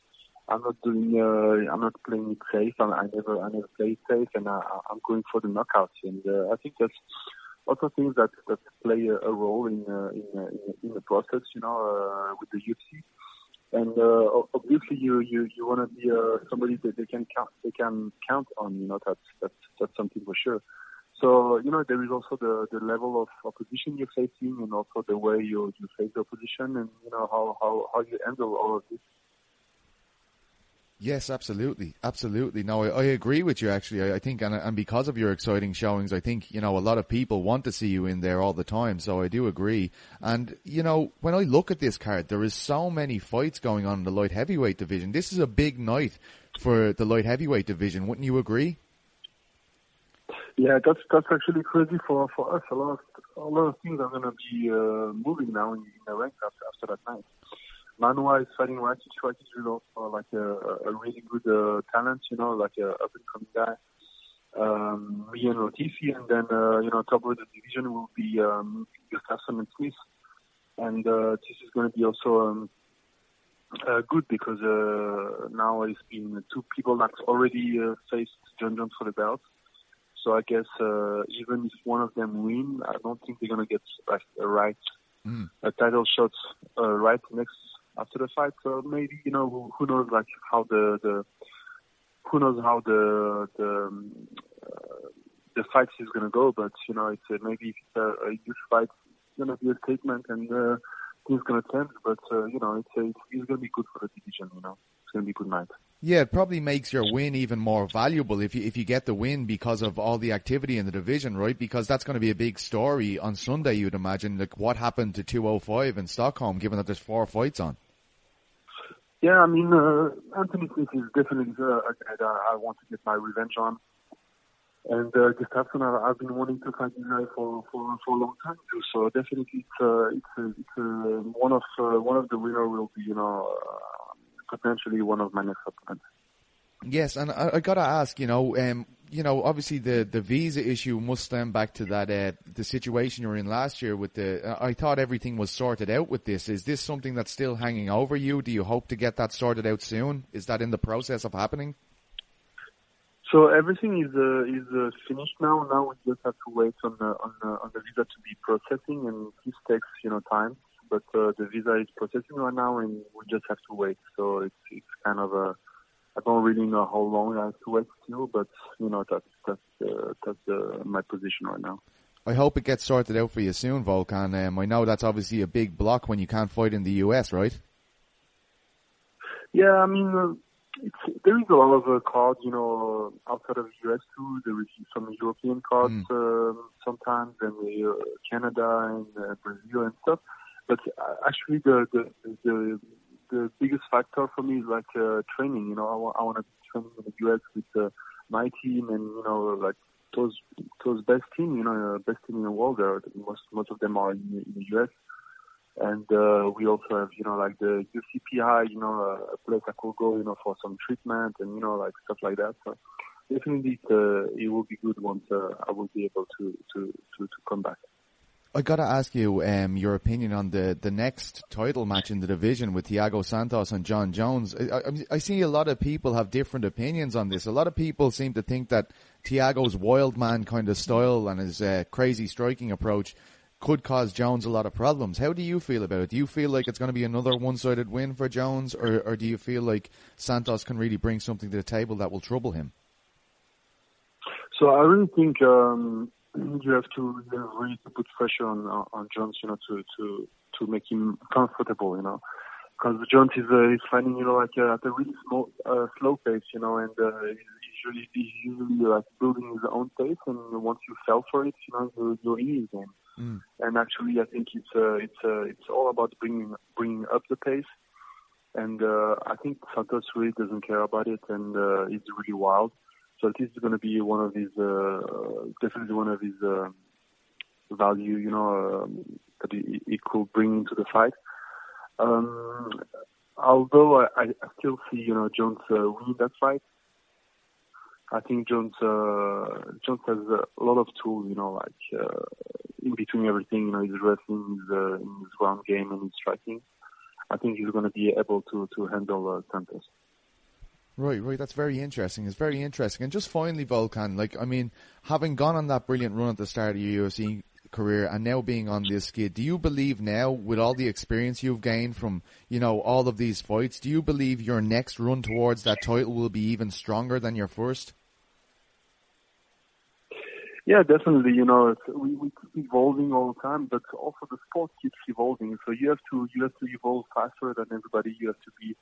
I'm not doing. Uh, I'm not playing it safe. I, I never. I never play it safe, and I, I'm going for the knockouts. And uh, I think that's also things that that play a, a role in, uh, in, uh, in in the process. You know, uh, with the UFC. And uh, obviously, you you you want to be uh, somebody that they can count they can count on. You know, that's that's that's something for sure. So you know, there is also the the level of opposition you're facing, and also the way you you face the opposition, and you know how how how you handle all of this. Yes, absolutely, absolutely. No, I, I agree with you. Actually, I, I think, and, and, because of your exciting showings, I think you know a lot of people want to see you in there all the time. So I do agree. And you know, when I look at this card, there is so many fights going on in the light heavyweight division. This is a big night for the light heavyweight division. Wouldn't you agree? Yeah, that's that's actually crazy for for us. A lot of a lot of things are going to be uh, moving now in, in the ranks after after that night. Manuwa is fighting Rakic. Rakic is also like a, a really good uh, talent, you know, like a up and coming guy. Um, me and Latifi, and then uh, you know, top of the division will be um, Gustafsson and Smith, and uh, this is going to be also um, uh, good because uh, now it's been two people that already uh, faced Jon Jones for the belt. So I guess uh, even if one of them win, I don't think they're going to get like a right mm. a title shot uh, right next after the fight. So maybe you know who knows like how the the who knows how the the um, uh, the fight is gonna go. But you know it's uh, maybe if it's a, a huge fight, it's gonna be a statement and uh, things gonna change. But uh, you know it's, uh, it's it's gonna be good for the division. You know it's gonna be a good night. Yeah, it probably makes your win even more valuable if you if you get the win because of all the activity in the division, right? Because that's going to be a big story on Sunday. You'd imagine, like what happened to 205 in Stockholm, given that there's four fights on. Yeah, I mean, uh, Anthony Smith is definitely uh, a guy that I want to get my revenge on. And uh, Gustafsson, I've been wanting to fight this guy for, for for a long time too. So definitely, it's uh, it's uh, it's uh, one of uh, one of the winner will be you know uh, potentially one of my next opponents. Yes, and I, I gotta ask, you know, um, you know, obviously the, the visa issue must stem back to that uh, the situation you were in last year with the. Uh, I thought everything was sorted out with this. Is this something that's still hanging over you? Do you hope to get that sorted out soon? Is that in the process of happening? So everything is uh, is uh, finished now. Now we just have to wait on the on the, on the visa to be processing, and this takes you know time. But uh, the visa is processing right now, and we just have to wait. So it's it's kind of a I don't really know how long I have to wait still, but you know that's that's uh, that's uh, my position right now. I hope it gets sorted out for you soon, Volkan. Um, I know that's obviously a big block when you can't fight in the US, right? Yeah, I mean, uh, it's, there is a lot of uh, cards, you know, outside of the US too. There is some European cards mm. um, sometimes, and uh, Canada and uh, Brazil and stuff. But uh, actually, the the the the biggest factor for me is like uh, training. You know, I, want I want to be training in the US with uh, my team and you know like those those best team. You know, uh, best team in the world. There, most most of them are in, in the US. And uh, we also have, you know, like the UFC PI, you know, uh, a place I could go, you know, for some treatment and, you know, like stuff like that. So definitely it, uh, it will be good once uh, I will be able to, to, to, to come back. I got to ask you um, your opinion on the, the next title match in the division with Thiago Santos and Jon Jones. I, I, I, see a lot of people have different opinions on this. A lot of people seem to think that Thiago's wild man kind of style and his uh, crazy striking approach could cause Jones a lot of problems. How do you feel about it? Do you feel like it's going to be another one-sided win for Jones, or, or do you feel like Santos can really bring something to the table that will trouble him? So I really think um, you have to you have really to put pressure on on Jones, you know, to to to make him comfortable, you know, because Jones is uh, is finding, you know, like uh, at a really small uh, slow pace, you know, and uh, he's usually he's usually like building his own pace, and once you fell for it, you know, you're, you're in his game. Mm. And actually, I think it's uh, it's uh, it's all about bringing bringing up the pace. And uh, I think Santos really doesn't care about it, and uh, it's really wild. So this is going to be one of his, uh, definitely one of his uh, value, you know, um, that he, could bring into the fight. Um, although I, I, still see, you know, Jones uh, win that fight. I think Jones uh, Jones has a lot of tools, you know, like uh, in between everything, you know, his wrestling, his, uh, in his ground game, and his striking. I think he's going to be able to to handle uh, Santos. Right, right. That's very interesting. It's very interesting. And just finally, Volkan, like, I mean, having gone on that brilliant run at the start of your UFC career and now being on this skid, do you believe now, with all the experience you've gained from, you know, all of these fights, do you believe your next run towards that title will be even stronger than your first? Yeah, definitely. You know, we, we keep evolving all the time, but also the sport keeps evolving. So you have to you have to evolve faster than everybody. You have to be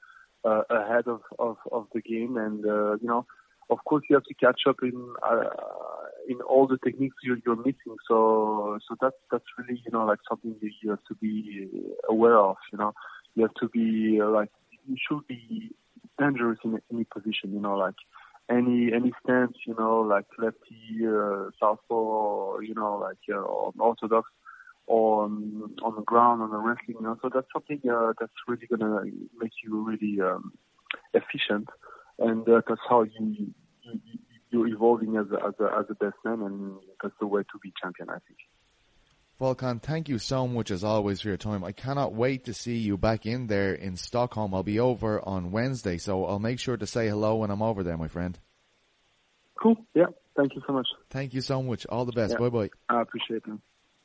uh, ahead of, of, of the game. And, uh, you know, of course you have to catch up in, uh, in all the techniques you're, you're missing. So, so that's, that's really, you know, like something that you have to be aware of, you know, you have to be uh, like, you should be dangerous in any position, you know, like any, any stance, you know, like lefty, uh, southpaw, you know, like, uh, orthodox, on on the ground on the wrestling. You know? So that's something uh, that's really gonna make you really um, efficient, and uh, that's how you, you you're evolving as a, as a as a best man, and that's the way to be champion. I think. Volkan, thank you so much as always for your time. I cannot wait to see you back in there in Stockholm. I'll be over on Wednesday, so I'll make sure to say hello when I'm over there, my friend. Cool. Yeah. Thank you so much. Thank you so much. All the best. Yeah. Bye bye. I appreciate it.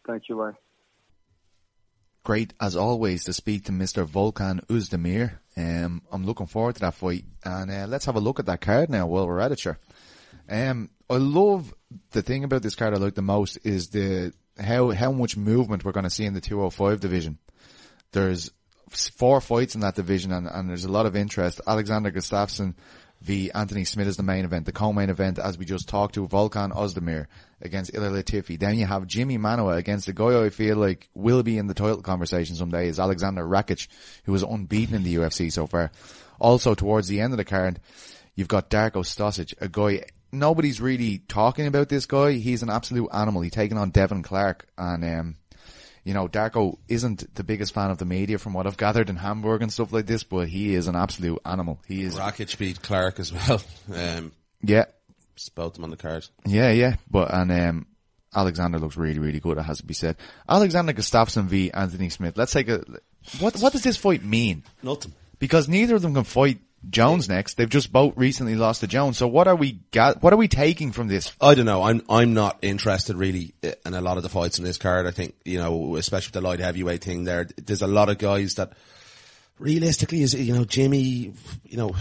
Thank you. Bye. Great, as always, to speak to Mr. Volkan Oezdemir. Um, I'm looking forward to that fight. And uh, let's have a look at that card now while we're at it, sure. Um, I love the thing about this card I like the most is the how how much movement we're going to see in the 205 division. There's four fights in that division and, and there's a lot of interest. Alexander Gustafsson v Anthony Smith is the main event. The co-main event, as we just talked to, Volkan Ozdemir against Ilir Latifi. Then you have Jimmy Manuwa against the guy I feel like will be in the title conversation someday is Alexander Rakic, who is unbeaten in the UFC so far. Also towards the end of the card, you've got Darko Stosic, a guy nobody's really talking about this guy. He's an absolute animal. He's taking on Devin Clark and um, you know, Darko isn't the biggest fan of the media from what I've gathered in Hamburg and stuff like this, but he is an absolute animal. He is. Rakic beat Clark as well. Um, yeah. Spelt him on the card. Yeah, yeah. But, and, um, Alexander looks really, really good, it has to be said. Alexander Gustafsson v Anthony Smith. Let's take a, what, what does this fight mean? Nothing. Because neither of them can fight Jones next. They've just both recently lost to Jones. So what are we got? What are we taking from this? I don't know. I'm I'm not interested really in a lot of the fights in this card. I think you know, especially with the light heavyweight thing. There, there's a lot of guys that realistically is you know Jimmy. You know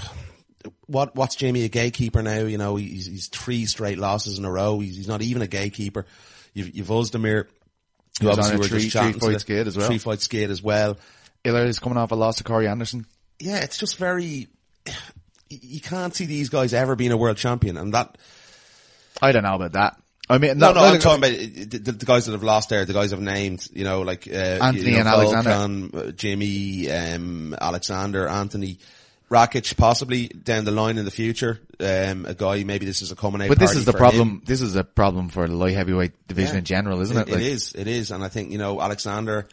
what what's Jamie a gatekeeper now? You know he's he's three straight losses in a row. He's, he's not even a gatekeeper. You've you've Oezdemir, who obviously we're three, just three fight skid as well. Three fight skid as well. Ilir is coming off a loss to Corey Anderson. Yeah, it's just very you can't see these guys ever being a world champion, and that. I don't know about that. I mean, no, no, no I'm talking about the, the, guys that have lost there, the guys I've named, you know, like, uh, Anthony you know, and Alexander. Uh, Jimmy, um, Alexander, Anthony, Rakic, possibly down the line in the future. Um, a guy, maybe this is a coming But this is the problem, him. this is a problem for the light heavyweight division yeah. in general, isn't it? It, like, it is, it is. And I think, you know, Alexander.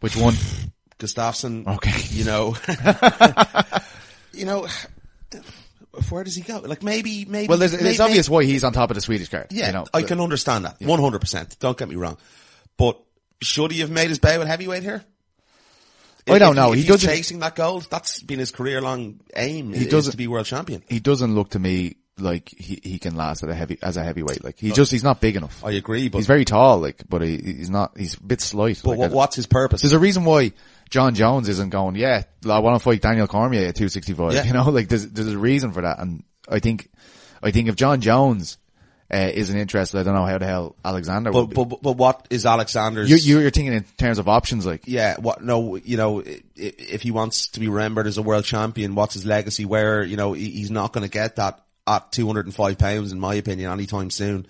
Which one? Gustafsson. Okay. You know. you know, where does he go? Like maybe, maybe. Well, there's, maybe, it's obvious why he's on top of the Swedish card. Yeah, you know, I can understand that. One hundred percent. Don't get me wrong, but should he have made his bow at heavyweight here? I don't know. He doesn't chasing that gold. That's been his career long aim. He doesn't to be world champion. He doesn't look to me like he, he can last at a heavy, as a heavyweight. Like he just, he's not big enough. I agree, but He's very tall, like, but he, he's not, he's a bit slight. but like, what, what's his purpose? There's a reason why Jon Jones isn't going, yeah, I want to fight Daniel Cormier at 265. Yeah. You know, like there's, there's a reason for that. And I think, I think if Jon Jones, uh, isn't interested, I don't know how the hell Alexander but, would be. but, but, but what is Alexander's? you, you're thinking in terms of options, like, yeah, what, no, you know, if he wants to be remembered as a world champion, what's his legacy? Where, you know, he's not going to get that at 205 pounds, in my opinion, anytime soon.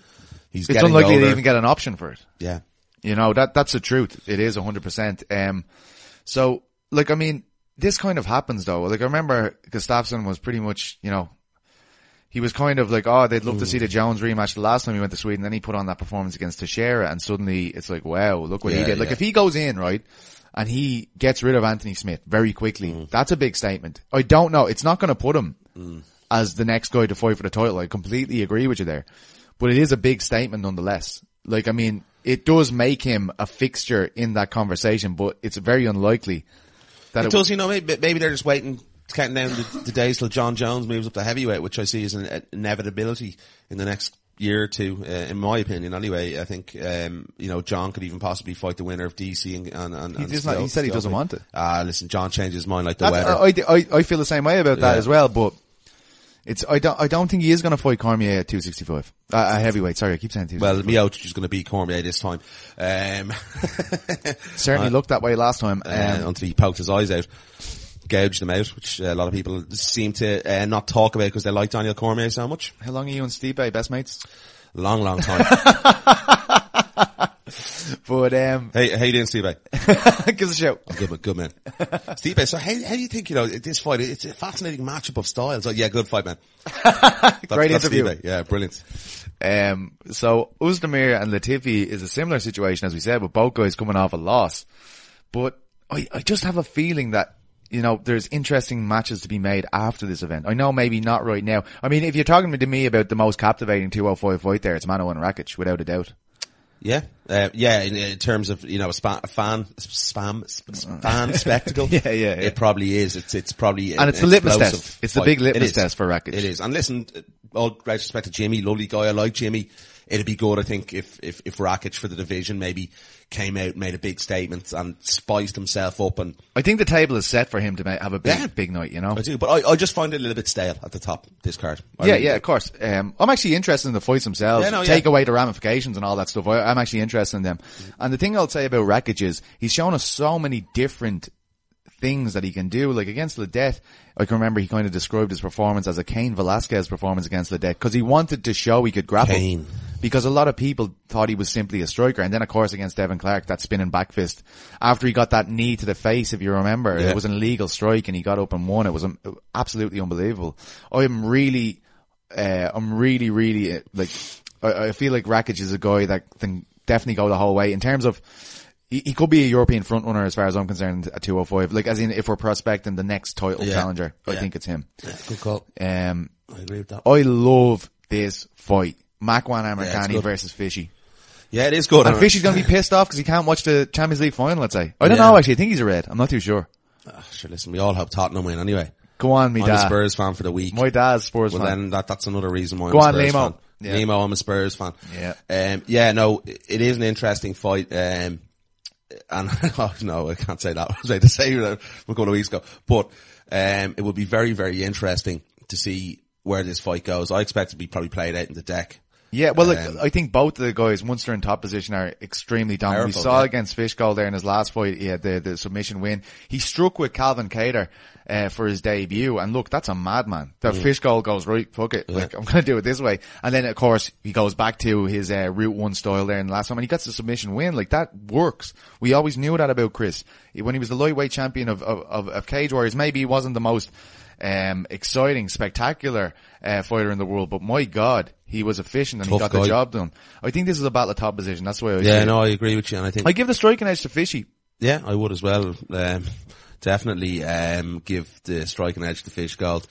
He's it's getting unlikely older. to even get an option for it. Yeah. You know, that, that's the truth. It is 100%. Um, so, like, I mean, this kind of happens though. Like, I remember Gustafsson was pretty much, you know, he was kind of like, oh, they'd love to see the Jones rematch the last time he went to Sweden. Then he put on that performance against Teixeira and suddenly it's like, wow, look what he did. Like, yeah. if he goes in, right, and he gets rid of Anthony Smith very quickly, Mm. that's a big statement. I don't know. It's not going to put him Mm. as the next guy to fight for the title. I completely agree with you there. But it is a big statement nonetheless. Like, I mean, it does make him a fixture in that conversation, but it's very unlikely that It it, does, you know, maybe, maybe they're just waiting, counting down the, the days till Jon Jones moves up to heavyweight, which I see as an inevitability in the next year or two, uh, in my opinion anyway. I think, um, you know, Jon could even possibly fight the winner of DC and, and, and, He and not- he said he doesn't want it. Ah, listen, Jon changed his mind like the That's- weather. I, I, I feel the same way about that Yeah. as well, but it's, I don't, I don't think he is going to fight Cormier at 265. Uh, uh, heavyweight, sorry, I keep saying 265. well, Miocic is going to beat Cormier this time. Um, Certainly looked that way last time. uh, Um, until he poked his eyes out. Gouged them out, which uh, a lot of people seem to uh, not talk about because they like Daniel Cormier so much. how long are you and Stipe best mates? Long, long time. But, um, hey, how you doing, Steve? give us a shout. Good, man, good man. Steve, so how, how do you think, you know, this fight, it's a fascinating matchup of styles. Oh, yeah, good fight, man. That's, Great that's interview. Steve, yeah, brilliant. Um, so Oezdemir and Latifi is a similar situation as we said, with both guys coming off a loss. But I, I just have a feeling that, you know, there's interesting matches to be made after this event. I know maybe not right now. I mean, if you're talking to me about the most captivating 205 fight there, it's Manuwa and Rakic, without a doubt. Yeah, uh, yeah. In, in terms of you know, a spa, a fan, spam, sp- fan spectacle. Yeah, yeah, yeah. It probably is. It's it's probably And it's the litmus test. It's the big It litmus test for Rakic. It is. And listen, all great respect to Jimmy, lovely guy. I like Jimmy. It'd be good, I think, if if if Rakic for the division maybe came out, made a big statement, and spiced himself up. And I think the table is set for him to have a big, Yeah. big night, you know? I do, but I, I just find it a little bit stale at the top. This card. I Yeah, really yeah, do. of course. Um, I'm actually interested in the fights themselves. Yeah, no, yeah. Take away the ramifications and all that stuff. I, I'm actually interested in them. And the thing I'll say about Rakic is he's shown us so many different things that he can do. Like against Ledet, I can remember he kind of described his performance as a Cain Velasquez performance against Ledet because he wanted to show he could grapple. Cain. Because a lot of people thought he was simply a striker. And then of course against Devin Clark, that spinning back fist. After he got that knee to the face, if you remember, Yeah. it was an illegal strike and he got up and won. It was um, absolutely unbelievable. I'm really, uh, I'm really, really, uh, like, I, I feel like Rakic is a guy that can definitely go the whole way in terms of, he, he could be a European frontrunner as far as I'm concerned at 205. Like, as in, if we're prospecting the next title Yeah. challenger, I Yeah. think it's him. Good call. Um, I agree with that. I love this fight. Makwan it's Amirkhani versus Fishy. Yeah, it is good. And Fishy's going to be pissed off because he can't watch the Champions League final, let's say. I don't Yeah. know, actually. I think he's a red. I'm not too sure. Ah, sure, listen, we all hope Tottenham win anyway. Go on, me I'm a dad. Spurs fan for the week. My dad's Spurs well, fan. then that, that's another reason why Go I'm on, a Spurs Lemo. fan. Yeah. Nemo, I'm a Spurs fan. Yeah. Um, yeah, no, it it is an interesting fight. Um, and oh, no, I can't say that. I was about to say that a couple of weeks ago, but um, it will be very, very interesting to see where this fight goes. I expect it to be probably played out in the deck. Yeah, well, look, Um, I think both of the guys, once they're in top position, are extremely dominant. We saw yeah. against Fishgold there in his last fight, he had the, the submission win. He struck with Calvin Kattar, uh, for his debut. And look, that's a madman. The Mm. Fishgold goes, right, fuck it. Like, I'm going to do it this way. And then, of course, he goes back to his, uh, Route 1 style there in the last time and he gets the submission win. Like, that works. We always knew that about Chris. When he was the lightweight champion of, of, of, of Cage Warriors, maybe he wasn't the most, um, exciting, spectacular, uh, fighter in the world, but my god, he was efficient and he Tough got the job done. I think this is a battle of top position. That's why I Yeah, it. no, I agree with you, and I think I give the striking edge to Fishy. Yeah, I would as well. Um, definitely um, give the striking edge to Fishgold.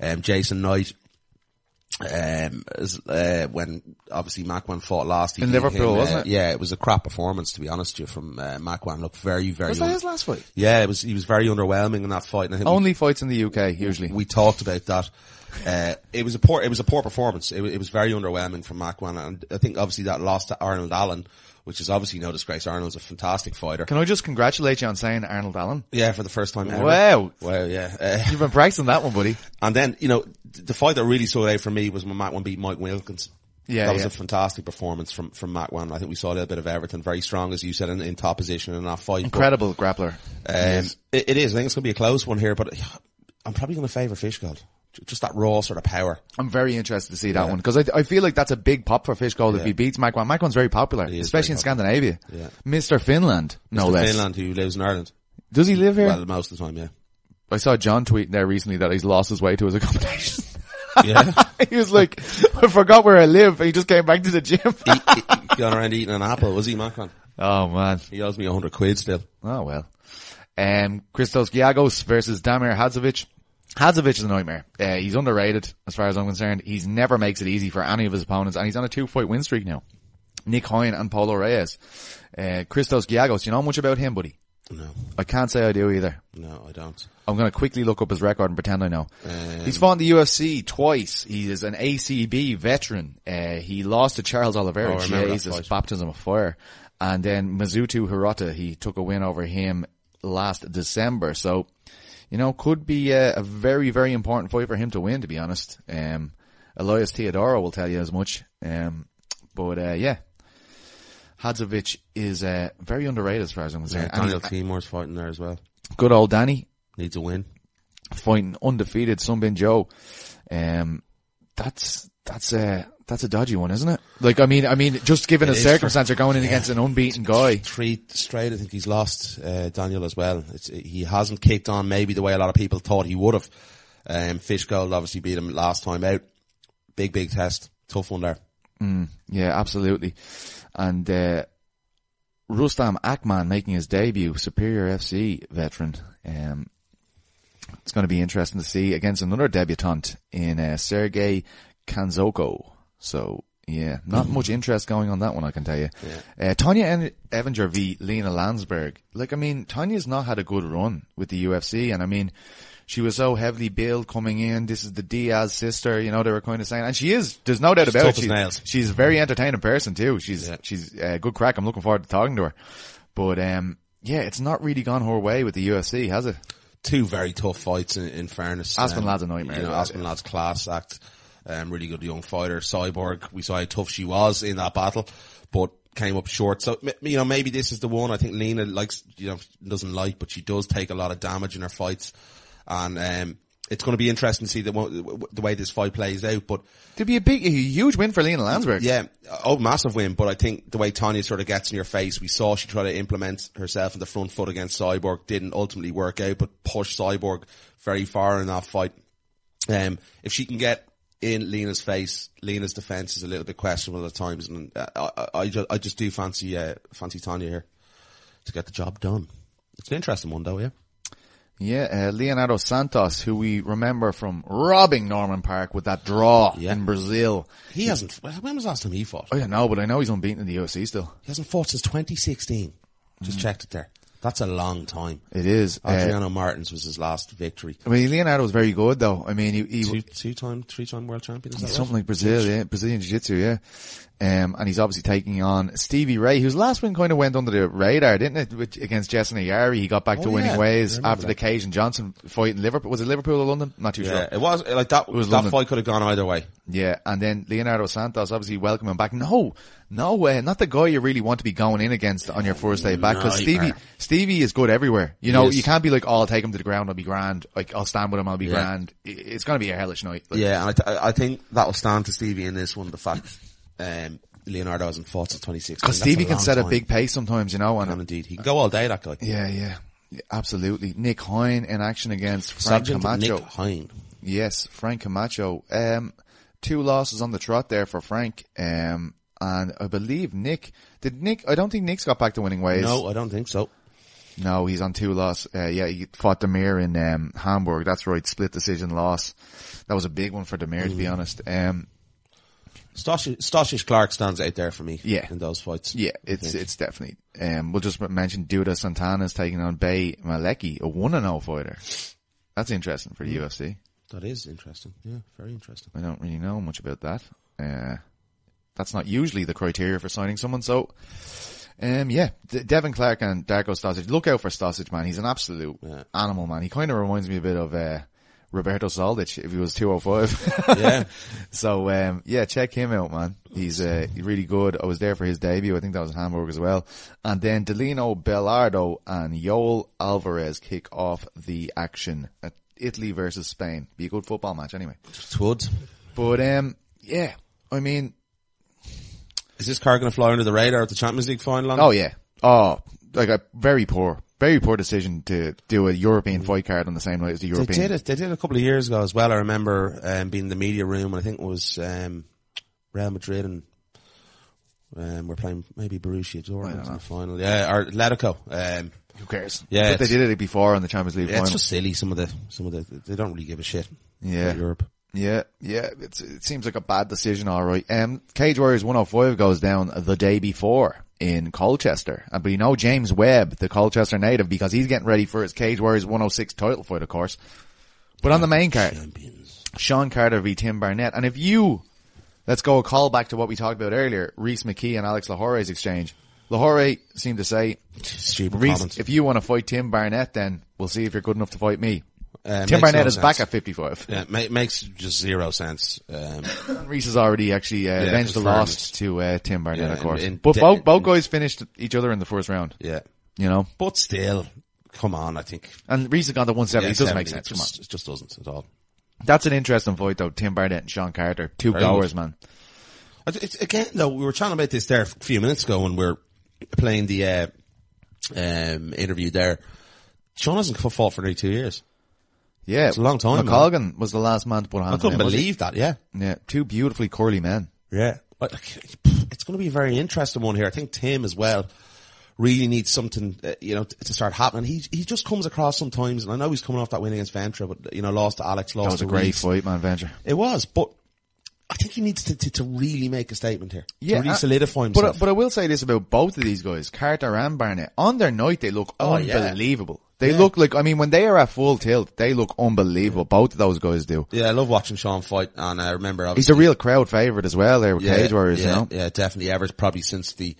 Um, Jason Knight. Um, as, uh, when obviously Makwan fought last, he In Liverpool, him, wasn't uh, it? Yeah, it was a crap performance to be honest with you from uh, Makwan. Looked very, very. Was that un- his last fight? yeah, it was. He was very underwhelming in that fight. And think we- Only fights in the UK usually. we talked about that. Uh, it was a poor, it was a poor performance. It, it was very underwhelming from Makwan, and I think obviously that loss to Arnold Allen, which is obviously no disgrace. Arnold's a fantastic fighter. Can I just congratulate you on saying Arnold Allen? yeah, for the first time ever. Wow. Wow, yeah. Uh, You've been practicing that one, buddy. and then, you know, the fight that really stood out for me was when Makwan beat Mike Wilkins. Yeah, that was yeah. a fantastic performance from from Makwan. I think we saw a little bit of everything. Very strong, as you said, in, in top position in that fight. But, Incredible grappler. Um, Yes. it, it is. I think it's going to be a close one here, but I'm probably going to favour Fishgold. Just that raw sort of power. I'm very interested to see that one because I, I feel like that's a big pop for Fishgold if he beats Makwan. Makwan's very popular, especially in very popular. Scandinavia. Yeah. Mr. Finland, no Mr. less. Finland, who lives in Ireland. Does he live here? Well, most of the time, yeah. I saw John tweeting there recently that he's lost his way to his accommodation. Yeah. he was like, I forgot where I live. He just came back to the gym. he, he, gone around eating an apple, was he, Makwan? oh man. He owes me a hundred quid still. Oh well. Um, Christos Giagos versus Damir Hadzovic. Hadzovic is a nightmare. Uh, he's underrated as far as I'm concerned. He's never makes it easy for any of his opponents and he's on a two fight win streak now. Nick Hein and Polo Reyes. Uh, Christos Giagos, you know much about him, buddy? No, I can't say I do either. no, I don't. I'm going to quickly look up his record and pretend I know. Um, He's fought in the UFC twice. He is an ACB veteran. Uh, he lost to Charles Oliveira. Oh, I remember that Jesus, baptism of fire. And then Mizuto Hirota, he took a win over him last December. So, you know, could be a, a very, very important fight for him to win, to be honest. Um, Elias Theodorou will tell you as much. Um, but, uh, yeah. Hadzovic is, uh, very underrated as far as I'm Yeah, concerned. And Daniel Teymur's fighting there as well. good old Danny, Needs a win. fighting undefeated Sung Bin Jo. Um, that's, that's a, that's a dodgy one, isn't it? Like, I mean, I mean, just given It the is for- circumstance, you're going in yeah. against an unbeaten guy. Three straight, I think he's lost, uh, Daniel as well. It's, he hasn't kicked on maybe the way a lot of people thought he would have. Um, Fishgold obviously beat him last time out. Big, big test. Tough one there. Yeah, absolutely. And, uh, Rostem Akman making his debut, Superior FC veteran. Um, it's going to be interesting to see against another debutant in, uh, Sergey Khandozhko. So, yeah, not much interest going on that one, I can tell you. Uh, Tanya en- Evinger v. Lina Länsberg. Like, I mean, Tanya's not had a good run with the UFC, and I mean, she was so heavily billed coming in. This is the Diaz sister, you know, they were kind of saying, and she is, there's no doubt She's about it. She's, nails. she's a very entertaining person too. She's, Yeah. she's a good crack. I'm looking forward to talking to her. But, um, yeah, it's not really gone her way with the UFC, has it? two very tough fights in, in fairness. Aspen Um, Ladd's a nightmare You know, Aspen Ladd's class act. Um, really good young fighter. Cyborg, we saw how tough she was in that battle, but came up short. So, you know, maybe this is the one I think Lina likes, you know, doesn't like, but she does take a lot of damage in her fights. And, um, it's going to be interesting to see the, the way this fight plays out, but It'd be a big, a huge win for Lina Länsberg. yeah, oh, massive win. But I think the way Tanya sort of gets in your face, we saw she tried to implement herself in the front foot against Cyborg, didn't ultimately work out, but pushed Cyborg very far in that fight. Um, if she can get in Lina's face, Lina's defense is a little bit questionable at times, and uh, I, I, I just, I just do fancy, uh, fancy Tanya here to get the job done. It's an interesting one though, yeah. Yeah, uh, Leonardo Santos, who we remember from robbing Norman Parke with that draw Yeah. in Brazil. He hasn't, when was the last time he fought? I don't know, but I know he's unbeaten in the UFC still. He hasn't fought since 2016. Just checked it there. That's a long time. It is. Uh, Adriano Martins was his last victory. I mean, Leonardo was very good though. I mean, he, he Two, two time, three time world champion. Something right? like Brazil, yeah, Brazilian Jiu-Jitsu, yeah. Um, and he's obviously taking on Stevie Ray, whose last win kind of went under the radar, didn't it? Which, against Jessin Ayari, he got back to Oh, winning yeah. ways after the that. Kajan Johnson fight in Liverpool. Was it Liverpool or London? Not too Yeah, sure. it was like that. was that London. fight could have gone either way. Yeah, and then Leonardo Santos obviously welcoming back. No, no way, not the guy you really want to be going in against on your first day back. Because Stevie, Stevie is good everywhere. You know, you can't be like, oh, I'll take him to the ground, I'll be grand. Like, I'll stand with him, I'll be Yeah. grand. It's going to be a hellish night. Like, Yeah, and I, th- I think that will stand to Stevie in this one. The fact um, Leonardo hasn't fought since 2016. Because Stevie can set a big pace sometimes, you know, and And indeed, he can go all day. That guy. Yeah, yeah. Yeah, Absolutely. Nick Hein in action against Frank Sergeant Camacho. Nick Hein. Yes, Frank Camacho. Um, two losses on the trot there for Frank. Um, and I believe Nick, did Nick, I don't think Nick's got back to winning ways. No, I don't think so. No, he's on two loss. Uh, yeah, he fought Damir in, um, Hamburg. That's right. Split decision loss. That was a big one for Damir, to be Mm. honest. Um, Stosh, Clark stands out there for me. Yeah. In those fights. Yeah, it's it's definitely. Um, we'll just mention Duda Santana's taking on Bea Malecki, a one and zero fighter. That's interesting for the UFC. That is interesting. Yeah, very interesting. I don't really know much about that. Uh, that's not usually the criteria for signing someone. So, um, yeah, D- Devin Clark and Darko Stosic. Look out for Stosic, man. He's an absolute Yeah. animal, man. He kind of reminds me a bit of uh, Roberto Soldic if he was two hundred five. Yeah. So um, yeah, check him out, man. He's uh, really good. I was there for his debut. I think that was in Hamburg as well. And then Danilo Belluardo and Yoel Alvarez kick off the action at Italy versus Spain. Be a good football match anyway. It would. But um, yeah, I mean, Is this car going to fly under the radar at the Champions League final? oh yeah, oh like a very poor, very poor decision to do a European fight card on the same night as the European. They did it. They did it a couple of years ago as well. I remember um, being in the media room, and I think it was um, Real Madrid and um, we're playing maybe Borussia Dortmund in the final. Yeah, or Atletico. Um, Who cares? Yeah, but they did it before on the Champions League yeah, final. it's just silly. Some of the some of the they don't really give a shit. Yeah. Europe. Yeah, yeah, it's, it seems like a bad decision, alright. Um, Cage Warriors 105 goes down the day before in Colchester. Uh, But you know James Webb, the Colchester native, because he's getting ready for his Cage Warriors 106 title fight, of course. But on the main card, Champions. Sean Carter v Tim Barnett. And if you, let's go a call back to what we talked about earlier, Rhys McKee and Alex Lohore's exchange. Lohore seemed to say, Rhys, if you want to fight Tim Barnett, then we'll see if you're good enough to fight me. Uh, Tim Barnett no is sense. back at 55. Yeah, ma- makes just zero sense. Um, Rhys has already actually uh, avenged the loss to uh, Tim Barnett, Yeah, of course. in- in but both both guys finished each other in the first round. yeah, You know, but still, come on. I think and Rhys has gone to 170. yeah, it doesn't make sense. It Come on, just, it just doesn't at all. that's an interesting fight though. Tim Barnett and Sean Carter, two Very goers, man. It's, again, though, we were chatting about this there a few minutes ago when we are playing the uh, um, interview there. Sean hasn't fought for nearly two years. Yeah, It's a long time, McColgan was the last man to put hands. I couldn't on him, wasn't believe that. Yeah. Yeah, two beautifully curly men. yeah. But, It's going to be a very interesting one here. I think Tim as well really needs something, uh, you know, t- to start happening. He he just comes across sometimes, and I know he's coming off that win against Ventura, but you know, lost to Alex, lost That was a great fight, man. Venture. It was, but I think he needs to, to, to really make a statement here. to really solidify himself. but I will say this about both of these guys, Carter and Barnett. On their night, they look Oh, yeah. They look like, I mean, when they are at full tilt, they look unbelievable. Both of those guys do. yeah, I love watching Sean fight, and I remember He's a real crowd favourite as well there with Cage Warriors, yeah, you know? Yeah, definitely. Ever probably since the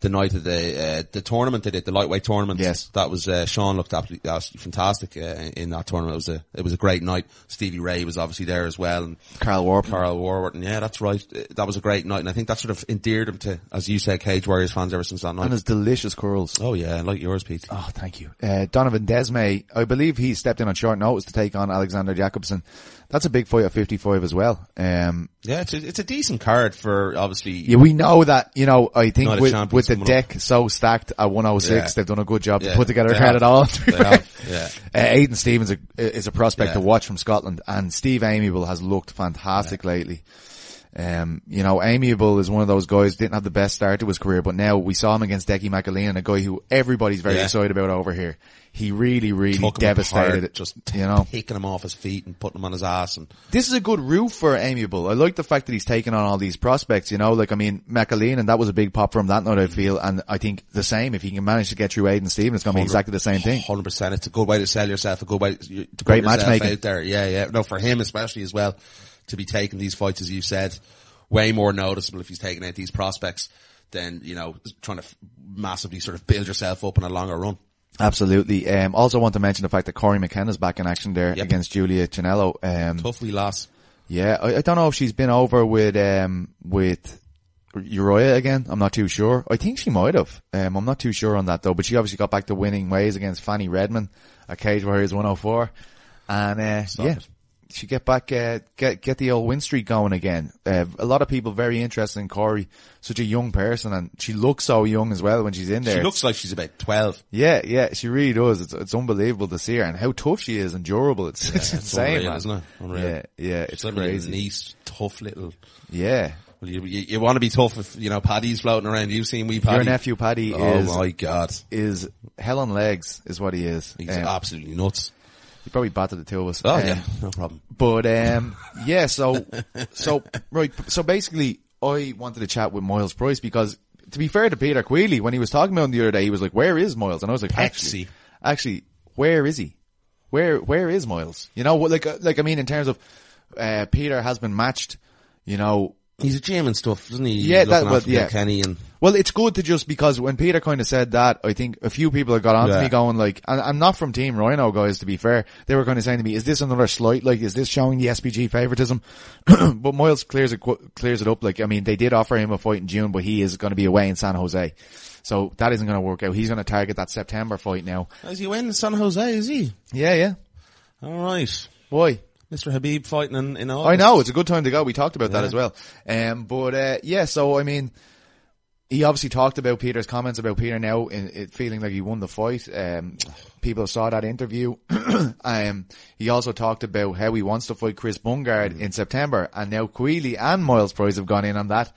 the night of the uh, the tournament they did, the lightweight tournament. Yes. that was uh, Sean looked absolutely, absolutely fantastic uh, in that tournament. It was a it was a great night. Stevie Ray was obviously there as well, and Carl Warp. Carl Warburton. Yeah, that's right. Uh, That was a great night, and I think that sort of endeared him to, as you say, Cage Warriors fans ever since that night. And his delicious curls. oh yeah, like yours, Pete. Oh, thank you. Uh, Donovan Desmae, I believe he stepped in on short notice to take on Alexander Jacobson. That's a big fight at 55 as well. Um, Yeah, it's a, it's a decent card for obviously. yeah, we know that, you know, I think with, with the deck so stacked at 106, Yeah. they've done a good job Yeah, to put together a they card have. at all. Yeah. Uh, Aidan Stevens a- is a prospect to watch from Scotland and Steve Aimable has looked fantastic lately. Um, you know, Aimable is one of those guys, didn't have the best start to his career, but now we saw him against Decky McAleen, a guy who everybody's very Yeah. excited about over here. He really, really Took devastated it. just you know, picking him off his feet and putting him on his ass, and this is a good route for Aimable. I like the fact that he's taking on all these prospects, you know, like, I mean, McAleen, and that was a big pop from that night, I feel, and I think the same, if he can manage to get through Aidan Stevens, it's going to be exactly the same thing. Hundred percent. It's a good way to sell yourself. A good way to, to Great matchmaking. out there. Yeah, yeah. No, for him especially as well to be taking these fights, as you said, way more noticeable if he's taking out these prospects than you know trying to massively sort of build yourself up in a longer run. Absolutely. Um, also want to mention the fact that Cory McKenna's back in action there Yep. against Julia Chinello. Um, Tough wee loss. yeah, I, I don't know if she's been over with, um, with Uriah again. I'm not too sure. I think she might have. Um, I'm not too sure on that though, but she obviously got back to winning ways against Fanny Redmond a Cage Warriors 104. And, uh, yeah. it. She get back, uh, get, get the old win streak going again. Uh, a lot of people very interested in Cory, such a young person and she looks so young as well when she's in there. She looks like she's about twelve. Yeah, yeah, she really does. It's it's unbelievable to see her and how tough she is and durable. It's it's, it's insane, unreal, isn't it? Unreal. Yeah, yeah, it's in crazy. nice, tough little. Yeah, Well, you, you, you want to be tough if you know Paddy's floating around. You've seen wee Paddy. your nephew Paddy Oh is my god, is hell on legs, is what he is. he's Um, absolutely nuts. He probably battered the two of us. Oh Um, yeah, no problem. But um, yeah, so so right, so basically, I wanted to chat with Myles Price because, to be fair to Peter Queally, when he was talking about him the other day, he was like, "Where is Myles?" And I was like, "Actually, actually, where is he? Where where is Myles? You know, like uh, like I mean, in terms of uh, Peter has been matched. You know, He's a and stuff, isn't he? Yeah, that- Bill yeah. Kenny and Well, it's good to just because when Peter kind of said that, I think a few people have got on to Yeah. me going like, and I'm not from Team Ryano guys to be fair. They were kind of saying to me, is this another slight, like, is this showing the SBG favoritism? but Myles clears it, clears it up. Like, I mean, they did offer him a fight in June, but he is going to be away in San Jose. So that isn't going to work out. He's going to target that September fight now. is he in San Jose? Is he? Yeah, yeah. All right, Why? Mr. Habib fighting in, in August. I know it's a good time to go. We talked about that as well. Um, but uh, yeah, so I mean, he obviously talked about Peter's comments about Peter now in, it feeling like he won the fight. Um, people saw that interview. um, he also talked about how he wants to fight Chris Bungard in September, and now Queally and Myles Price have gone in on that.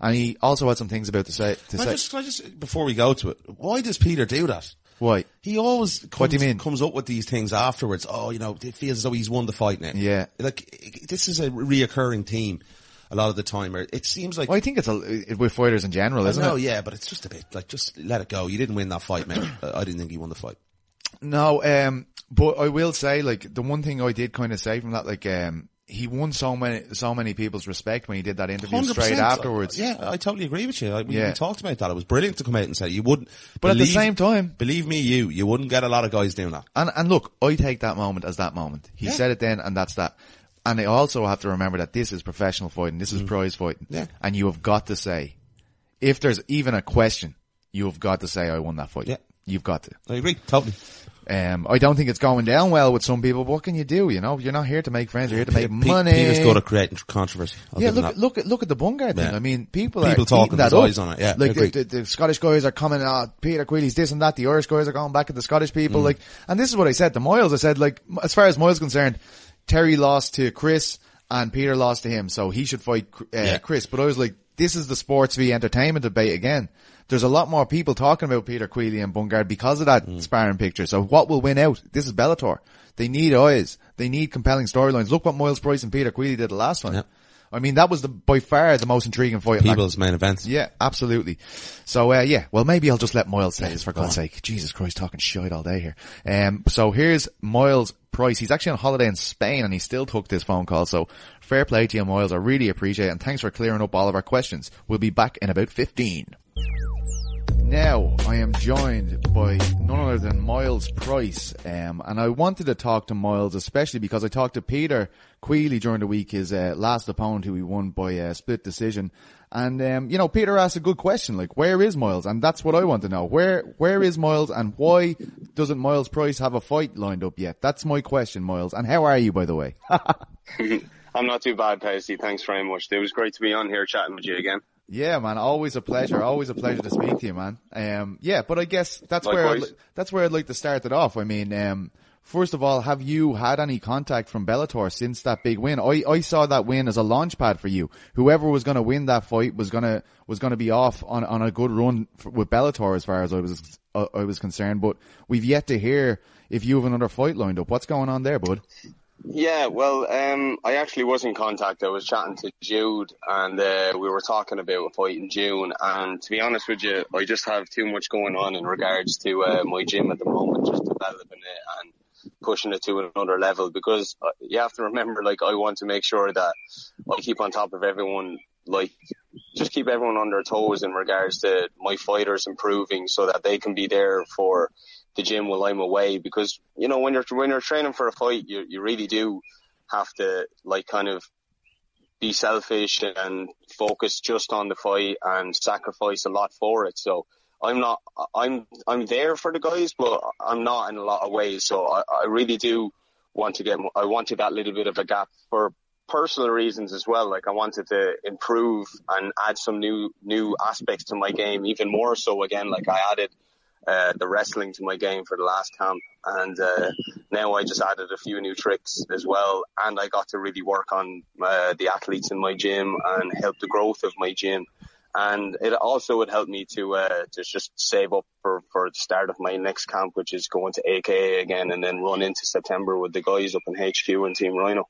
And he also had some things about to say. To say just, just, before we go to it, why does Peter do that? Why? He always comes, What do you mean? comes up with these things afterwards. Oh, you know, it feels as though he's won the fight now. Yeah. Like, this is a reoccurring theme a lot of the time. Or it seems like, Well, I think it's a, with fighters in general, isn't know, it? yeah, but it's just a bit like, just let it go. You didn't win that fight, man. I didn't think he won the fight. No, um, but I will say, like, the one thing I did kind of say from that, like, um, he won so many, so many people's respect when he did that interview straight afterwards. Yeah, I totally agree with you. Like, we, Yeah. we talked about that. It was brilliant to come out and say you wouldn't. But at the same time- believe me, you you wouldn't get a lot of guys doing that. And, and look, I take that moment as that moment. He Yeah. said it then and that's that. And I also have to remember that this is professional fighting. This is prize fighting. Mm. Yeah. And you have got to say, if there's even a question, you have got to say, I won that fight. Yeah. You've got to. I agree, totally. Um, I don't think it's going down well with some people. But what can you do? You know, you're not here to make friends. You're here to make Pe- money. Peter's to creating controversy. I'll yeah, look, look at look at the Bungard thing. Yeah. I mean, people People are talking that eyes on it, yeah, like the, the, the Scottish guys are coming. Ah, Peter Queally's this and that. The Irish guys are going back at the Scottish people. Mm. Like, and this is what I said to Myles. I said, like, as far as Myles is concerned, Terry lost to Chris and Peter lost to him, so he should fight uh, Yeah. Chris. But I was like, this is the sports v entertainment debate again. There's a lot more people talking about Peter Queally and Bungard because of Mm. that sparring picture. So what will win out? This is Bellator. They need eyes. They need compelling storylines. Look what Myles Price and Peter Queally did the last one. Yeah. I mean, that was the by far the most intriguing fight. People's main events. yeah, absolutely. So, uh, yeah, well, maybe I'll just let Myles say this for God's sake. Jesus Christ, talking shit all day here. Um, so here's Myles Price. He's actually on holiday in Spain and he still took this phone call. So fair play to you, Myles. I really appreciate it. And thanks for clearing up all of our questions. We'll be back in about 15. Now I am joined by none other than Myles Price, um, and I wanted to talk to Myles especially because I talked to Peter Queally during the week, his uh, last opponent who he won by a split decision. And um, you know, Peter asked a good question, like where is Myles? And that's what I want to know. Where where is Myles, and why doesn't Myles Price have a fight lined up yet? That's my question, Myles. And how are you, by the way? I'm not too bad, Paisley. Thanks very much. It was great to be on here chatting with you again. Yeah, man. Always a pleasure. Always a pleasure to speak to you, man. Um, yeah, but I guess that's where I'd, that's where I'd like to start it off. I mean, um, first of all, have you had any contact from Bellator since that big win? I, I saw that win as a launch pad for you. Whoever was going to win that fight was going to was going to be off on on a good run f with Bellator as far as I was uh, I was concerned. But we've yet to hear if you have another fight lined up. What's going on there, bud? Yeah, well, um, I actually was in contact. I was chatting to Jude, and uh, we were talking about a fight in June. And to be honest with you, I just have too much going on in regards to uh, my gym at the moment, just developing it and pushing it to another level. Because uh, you have to remember, like, I want to make sure that I keep on top of everyone, like, just keep everyone on their toes in regards to my fighters improving, so that they can be there for the gym while I'm away because you know when you're when you're training for a fight you you really do have to like kind of be selfish and focus just on the fight and sacrifice a lot for it. So I'm not I'm I'm there for the guys but I'm not in a lot of ways. So I, I really do want to get I wanted that little bit of a gap for personal reasons as well. Like I wanted to improve and add some new new aspects to my game even more so again. Like I added uh, the wrestling to my game for the last camp. And uh, now I just added a few new tricks as well. And I got to really work on uh, the athletes in my gym and help the growth of my gym. And it also would help me to uh, to just save up for, for the start of my next camp, which is going to AKA again, and then run into September with the guys up in HQ and Team Ryano.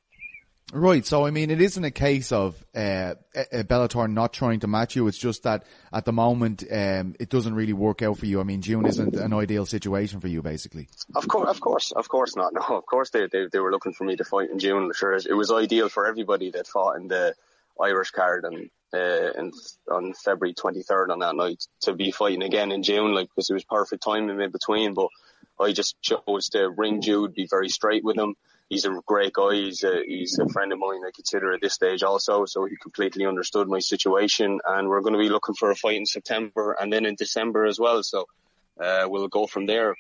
Right. So I mean, it isn't a case of uh, Bellator not trying to match you. It's just that at the moment um, it doesn't really work out for you. I mean, June isn't an ideal situation for you, basically. Of course, of course, of course not. No, of course they they, they were looking for me to fight in June. Sure, it was ideal for everybody that fought in the Irish card and uh, in, on February 23rd on that night to be fighting again in June, like because it was perfect timing in between. But I just chose to ring Jude, be very straight with him he's a great guy. He's a, he's a friend of mine, I consider at this stage also. So he completely understood my situation and we're going to be looking for a fight in September and then in December as well. So, uh, we'll go from there.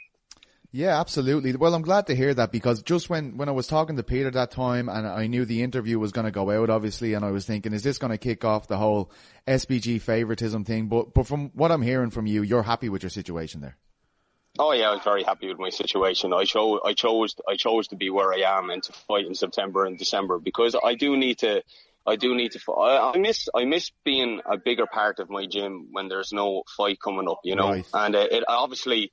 Yeah, absolutely. Well, I'm glad to hear that because just when, when I was talking to Peter that time and I knew the interview was going to go out, obviously, and I was thinking, is this going to kick off the whole SBG favoritism thing? But, but from what I'm hearing from you, you're happy with your situation there. Oh yeah, I was very happy with my situation. I chose, I chose, I chose to be where I am and to fight in September and December because I do need to, I do need to. I, I miss, I miss being a bigger part of my gym when there's no fight coming up, you know. Right. And uh, it obviously,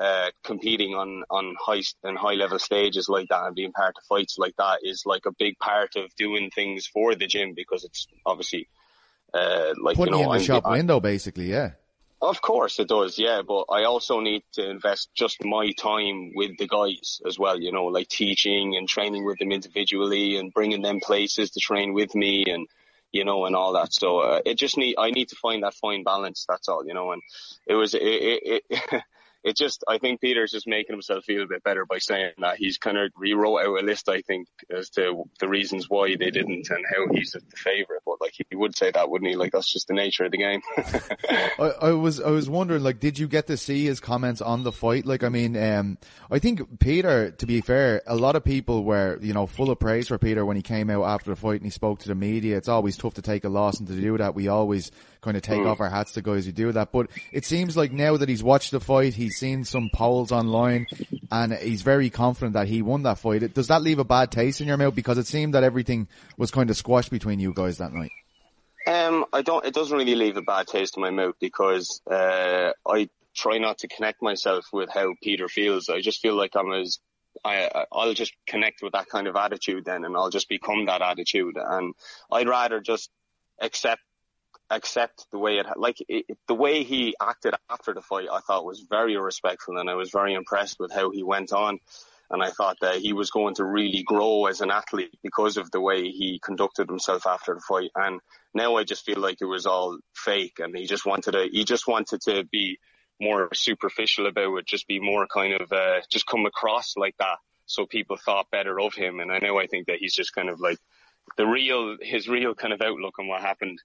uh, competing on on high and high level stages like that and being part of fights like that is like a big part of doing things for the gym because it's obviously, uh, like putting you know, in the I'm, shop I'm, window basically, yeah. Of course it does, yeah, but I also need to invest just my time with the guys as well, you know, like teaching and training with them individually and bringing them places to train with me and, you know, and all that. So, uh, it just need, I need to find that fine balance, that's all, you know, and it was, it, it, it it just, I think Peter's just making himself feel a bit better by saying that he's kind of rewrote out a list, I think, as to the reasons why they didn't and how he's the favourite. But like, he would say that, wouldn't he? Like, that's just the nature of the game. I, I, was, I was wondering, like, did you get to see his comments on the fight? Like, I mean, um, I think Peter, to be fair, a lot of people were, you know, full of praise for Peter when he came out after the fight and he spoke to the media. It's always tough to take a loss and to do that. We always kind of take mm. off our hats to guys who do that. But it seems like now that he's watched the fight, he's seen some polls online and he's very confident that he won that fight. Does that leave a bad taste in your mouth? Because it seemed that everything was kind of squashed between you guys that night. Um, I don't, it doesn't really leave a bad taste in my mouth because, uh, I try not to connect myself with how Peter feels. I just feel like I'm as I, I'll just connect with that kind of attitude then and I'll just become that attitude. And I'd rather just accept accept the way it, like it, the way he acted after the fight, I thought was very respectful and I was very impressed with how he went on. And I thought that he was going to really grow as an athlete because of the way he conducted himself after the fight. And now I just feel like it was all fake and he just wanted to, he just wanted to be more superficial about it, just be more kind of, uh, just come across like that. So people thought better of him. And I know I think that he's just kind of like the real, his real kind of outlook on what happened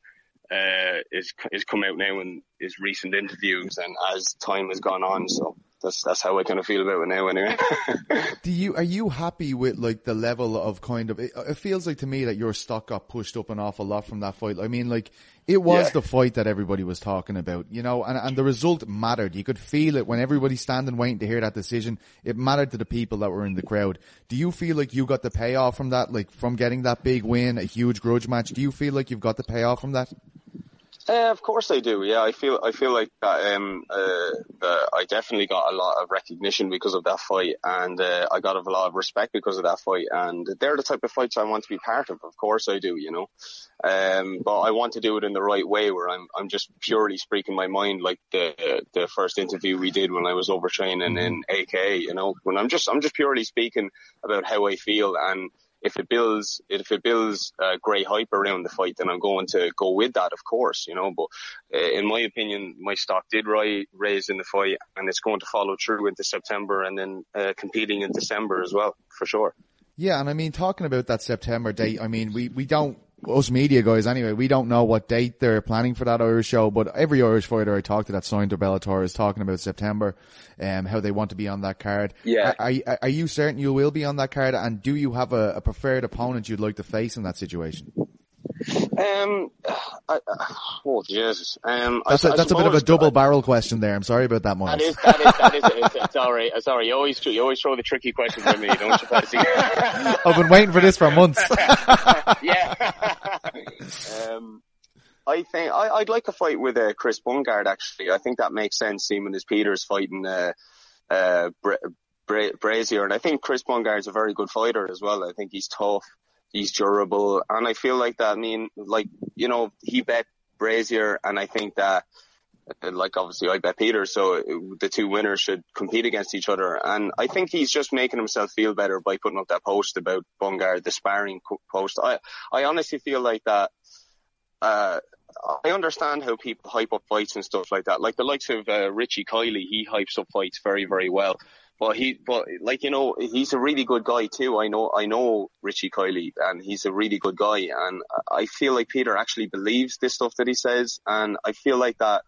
uh, is is come out now in his recent interviews and as time has gone on. So that's that's how I kind of feel about it now. Anyway. Do you are you happy with like the level of kind of? It, it, feels like to me that your stock got pushed up an awful lot from that fight. I mean, like it was yeah. the fight that everybody was talking about, you know, and and the result mattered. You could feel it when everybody's standing waiting to hear that decision. It mattered to the people that were in the crowd. Do you feel like you got the payoff from that, like from getting that big win, a huge grudge match? Do you feel like you've got the payoff from that? Uh, of course I do. Yeah, I feel I feel like that. Um, uh, uh, I definitely got a lot of recognition because of that fight, and uh, I got a lot of respect because of that fight. And they're the type of fights I want to be part of. Of course I do. You know, um, but I want to do it in the right way, where I'm I'm just purely speaking my mind, like the the first interview we did when I was overtraining in AK. You know, when I'm just I'm just purely speaking about how I feel and if it builds if it builds uh, great hype around the fight, then I'm going to go with that, of course, you know. But uh, in my opinion, my stock did rise, raise in the fight, and it's going to follow through into September and then uh, competing in December as well, for sure. Yeah, and I mean, talking about that September date, I mean, we we don't us media guys anyway, we don't know what date they're planning for that Irish show, but every Irish fighter I talked to that signed to Bellator is talking about September, um, how they want to be on that card. Yeah. Are, are, are you certain you will be on that card and do you have a, a preferred opponent you'd like to face in that situation? Um, I, oh Jesus. Um, that's I, a, that's a bit of a double barrel question there. I'm sorry about that, Myles. That is, that is, that is, it's, it's sorry, sorry. You always, you always throw the tricky questions at me, don't you, Patsy? I've been waiting for this for months. yeah. um, I think I, would like a fight with uh, Chris Bungard. Actually, I think that makes sense. Seeing as Peters fighting uh, uh, Bra- Bra- Brazier, and I think Chris Bungard is a very good fighter as well. I think he's tough he's durable, and I feel like that. I mean, like you know, he bet Brazier, and I think that like obviously I bet Peter, so the two winners should compete against each other. And I think he's just making himself feel better by putting up that post about Bungard, the sparring post. I, I honestly feel like that, uh, I understand how people hype up fights and stuff like that. Like the likes of uh, Richie Kiley, he hypes up fights very, very well. But he, but like you know, he's a really good guy too. I know, I know Richie Kiley, and he's a really good guy. And I feel like Peter actually believes this stuff that he says, and I feel like that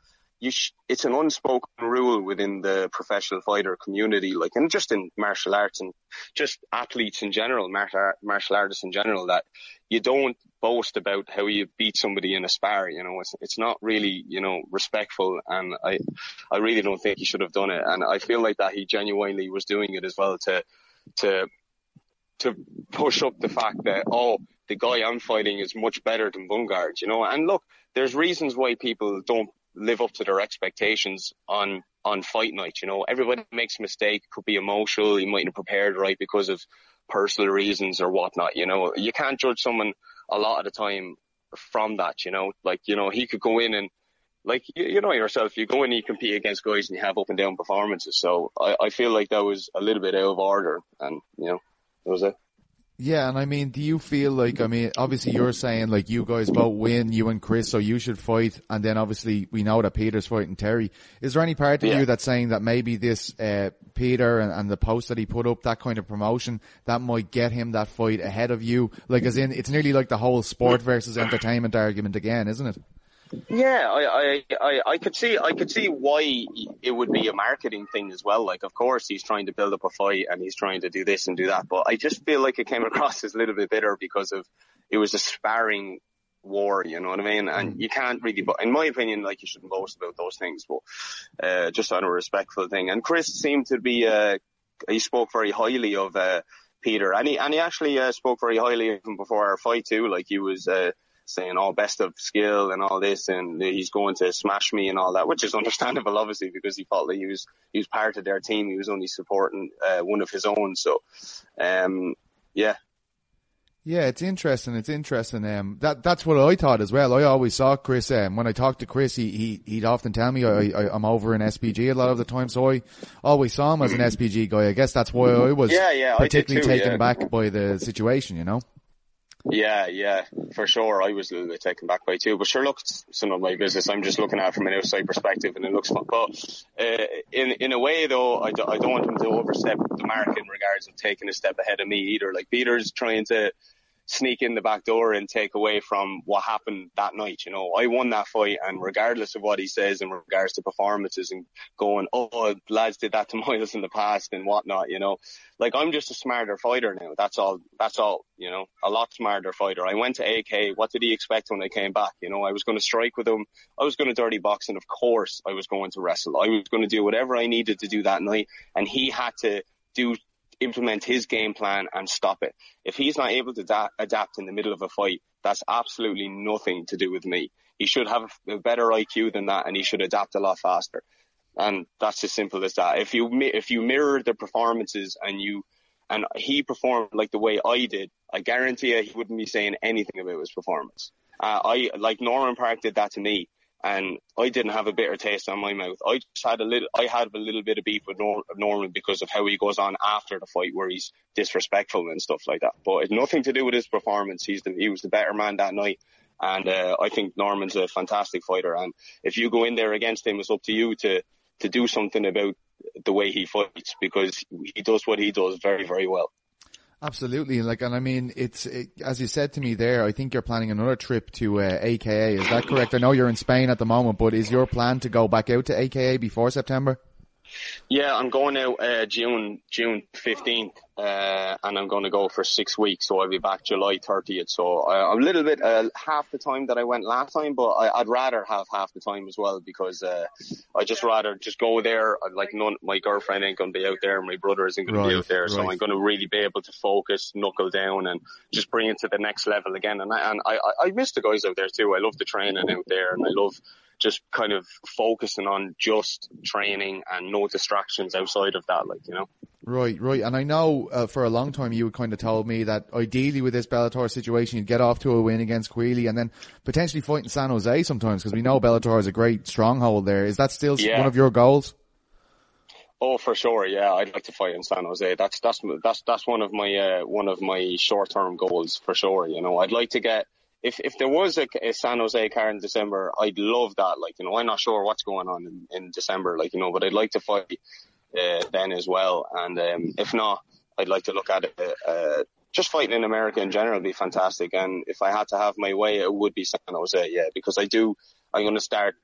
sh- it's an unspoken rule within the professional fighter community, like, and just in martial arts and just athletes in general, martial, martial artists in general, that you don't boast about how you beat somebody in a spar. You know, it's, it's not really, you know, respectful. And I, I really don't think he should have done it. And I feel like that he genuinely was doing it as well to, to, to push up the fact that, oh, the guy I'm fighting is much better than Bungard, you know, and look, there's reasons why people don't live up to their expectations on on fight night. You know, everybody makes a mistake. Could be emotional. You mightn't prepared right because of personal reasons or whatnot. You know, you can't judge someone a lot of the time from that. You know, like you know he could go in and like you, you know yourself, you go in and you compete against guys and you have up and down performances. So I, I feel like that was a little bit out of order, and you know, it was it. Yeah, and I mean, do you feel like, I mean, obviously you're saying like you guys both win, you and Chris, so you should fight, and then obviously we know that Peter's fighting Terry. Is there any part of yeah. you that's saying that maybe this, uh, Peter and, and, the post that he put up, that kind of promotion, that might get him that fight ahead of you? Like as in, it's nearly like the whole sport versus entertainment argument again, isn't it? Yeah, I, I, I, I could see, I could see why it would be a marketing thing as well. Like, of course, he's trying to build up a fight and he's trying to do this and do that, but I just feel like it came across as a little bit bitter because of it was a sparring war, you know what I mean? And mm. you can't really, but in my opinion, like you shouldn't boast about those things, but, uh, just on a respectful thing. And Chris seemed to be, uh, he spoke very highly of, uh, Peter and he, and he actually, uh, spoke very highly of him before our fight too. Like he was, uh, saying, oh, best of skill and all this, and he's going to smash me and all that, which is understandable, obviously, because he felt that he was, he was part of their team. He was only supporting, uh, one of his own. So, um, yeah. Yeah, it's interesting. It's interesting. Um, that that's what I thought as well. I always saw Chris. Um, when I talked to Chris, he, he he'd often tell me I, I am over in SBG a lot of the time, so I always saw him as an SBG guy. I guess that's why I was yeah, yeah, particularly too, taken yeah. back by the situation. You know. Yeah, yeah, for sure. I was a little bit taken back by too, but sure, look, none of my business. I'm just looking at it from an outside perspective, and it looks fun. But uh, in in a way, though, I, do, I don't want him to overstep the mark in regards of taking a step ahead of me either. Like Peter's trying to sneak in the back door and take away from what happened that night. You know, I won that fight and regardless of what he says in regards to performances and going, oh, lads did that to Myles in the past and whatnot, you know, like I'm just a smarter fighter now. That's all, that's all, you know, a lot smarter fighter. I went to AK. What did he expect when I came back? You know, I was going to strike with him. I was going to dirty box and of course I was going to wrestle. I was going to do whatever I needed to do that night and he had to do implement his game plan and stop it. If he's not able to da- adapt in the middle of a fight, that's absolutely nothing to do with me. He should have a better IQ than that and he should adapt a lot faster. And that's as simple as that. If you, if you mirror the performances and you, and he performed like the way I did, I guarantee you he wouldn't be saying anything about his performance. Uh, I, like Norman Parke did that to me and I didn't have a bitter taste on my mouth. I just had a little, I had a little bit of beef with Nor- Norman because of how he goes on after the fight, where he's disrespectful and stuff like that. But it's nothing to do with his performance. He's the, he was the better man that night, and uh, I think Norman's a fantastic fighter. And if you go in there against him, it's up to you to to do something about the way he fights because he does what he does very, very well. Absolutely, like, and I mean, it's it, as you said to me there. I think you're planning another trip to uh, AKA. Is that correct? I know you're in Spain at the moment, but is your plan to go back out to AKA before September? Yeah, I'm going out uh, June June 15th, uh, and I'm going to go for six weeks. So I'll be back July 30th. So I, I'm a little bit uh, half the time that I went last time, but I, would rather have half the time as well because uh, I just rather just go there. Like none, my girlfriend ain't going to be out there, my brother isn't going right, to be out there, right. so I'm going to really be able to focus, knuckle down, and just bring it to the next level again. And I and I, I miss the guys out there too. I love the training out there, and I love just kind of focusing on just training and no distractions outside of that, like, you know. Right, right. And I know uh, for a long time you would kind of told me that ideally with this Bellator situation you'd get off to a win against Queally and then potentially fight in San Jose sometimes because we know Bellator is a great stronghold there. Is that still Yeah. one of your goals? Oh, for sure. Yeah, I'd like to fight in San Jose. That's that's that's that's one of my uh, one of my short term goals for sure. You know, I'd like to get if if there was a, a San Jose card in December, I'd love that. Like, you know, I'm not sure what's going on in, in December, like you know, but I'd like to fight uh, then as well. And um, if not, I'd like to look at it. Uh, just fighting in America in general would be fantastic. And if I had to have my way, it would be San Jose. Yeah, because I do. I'm going to start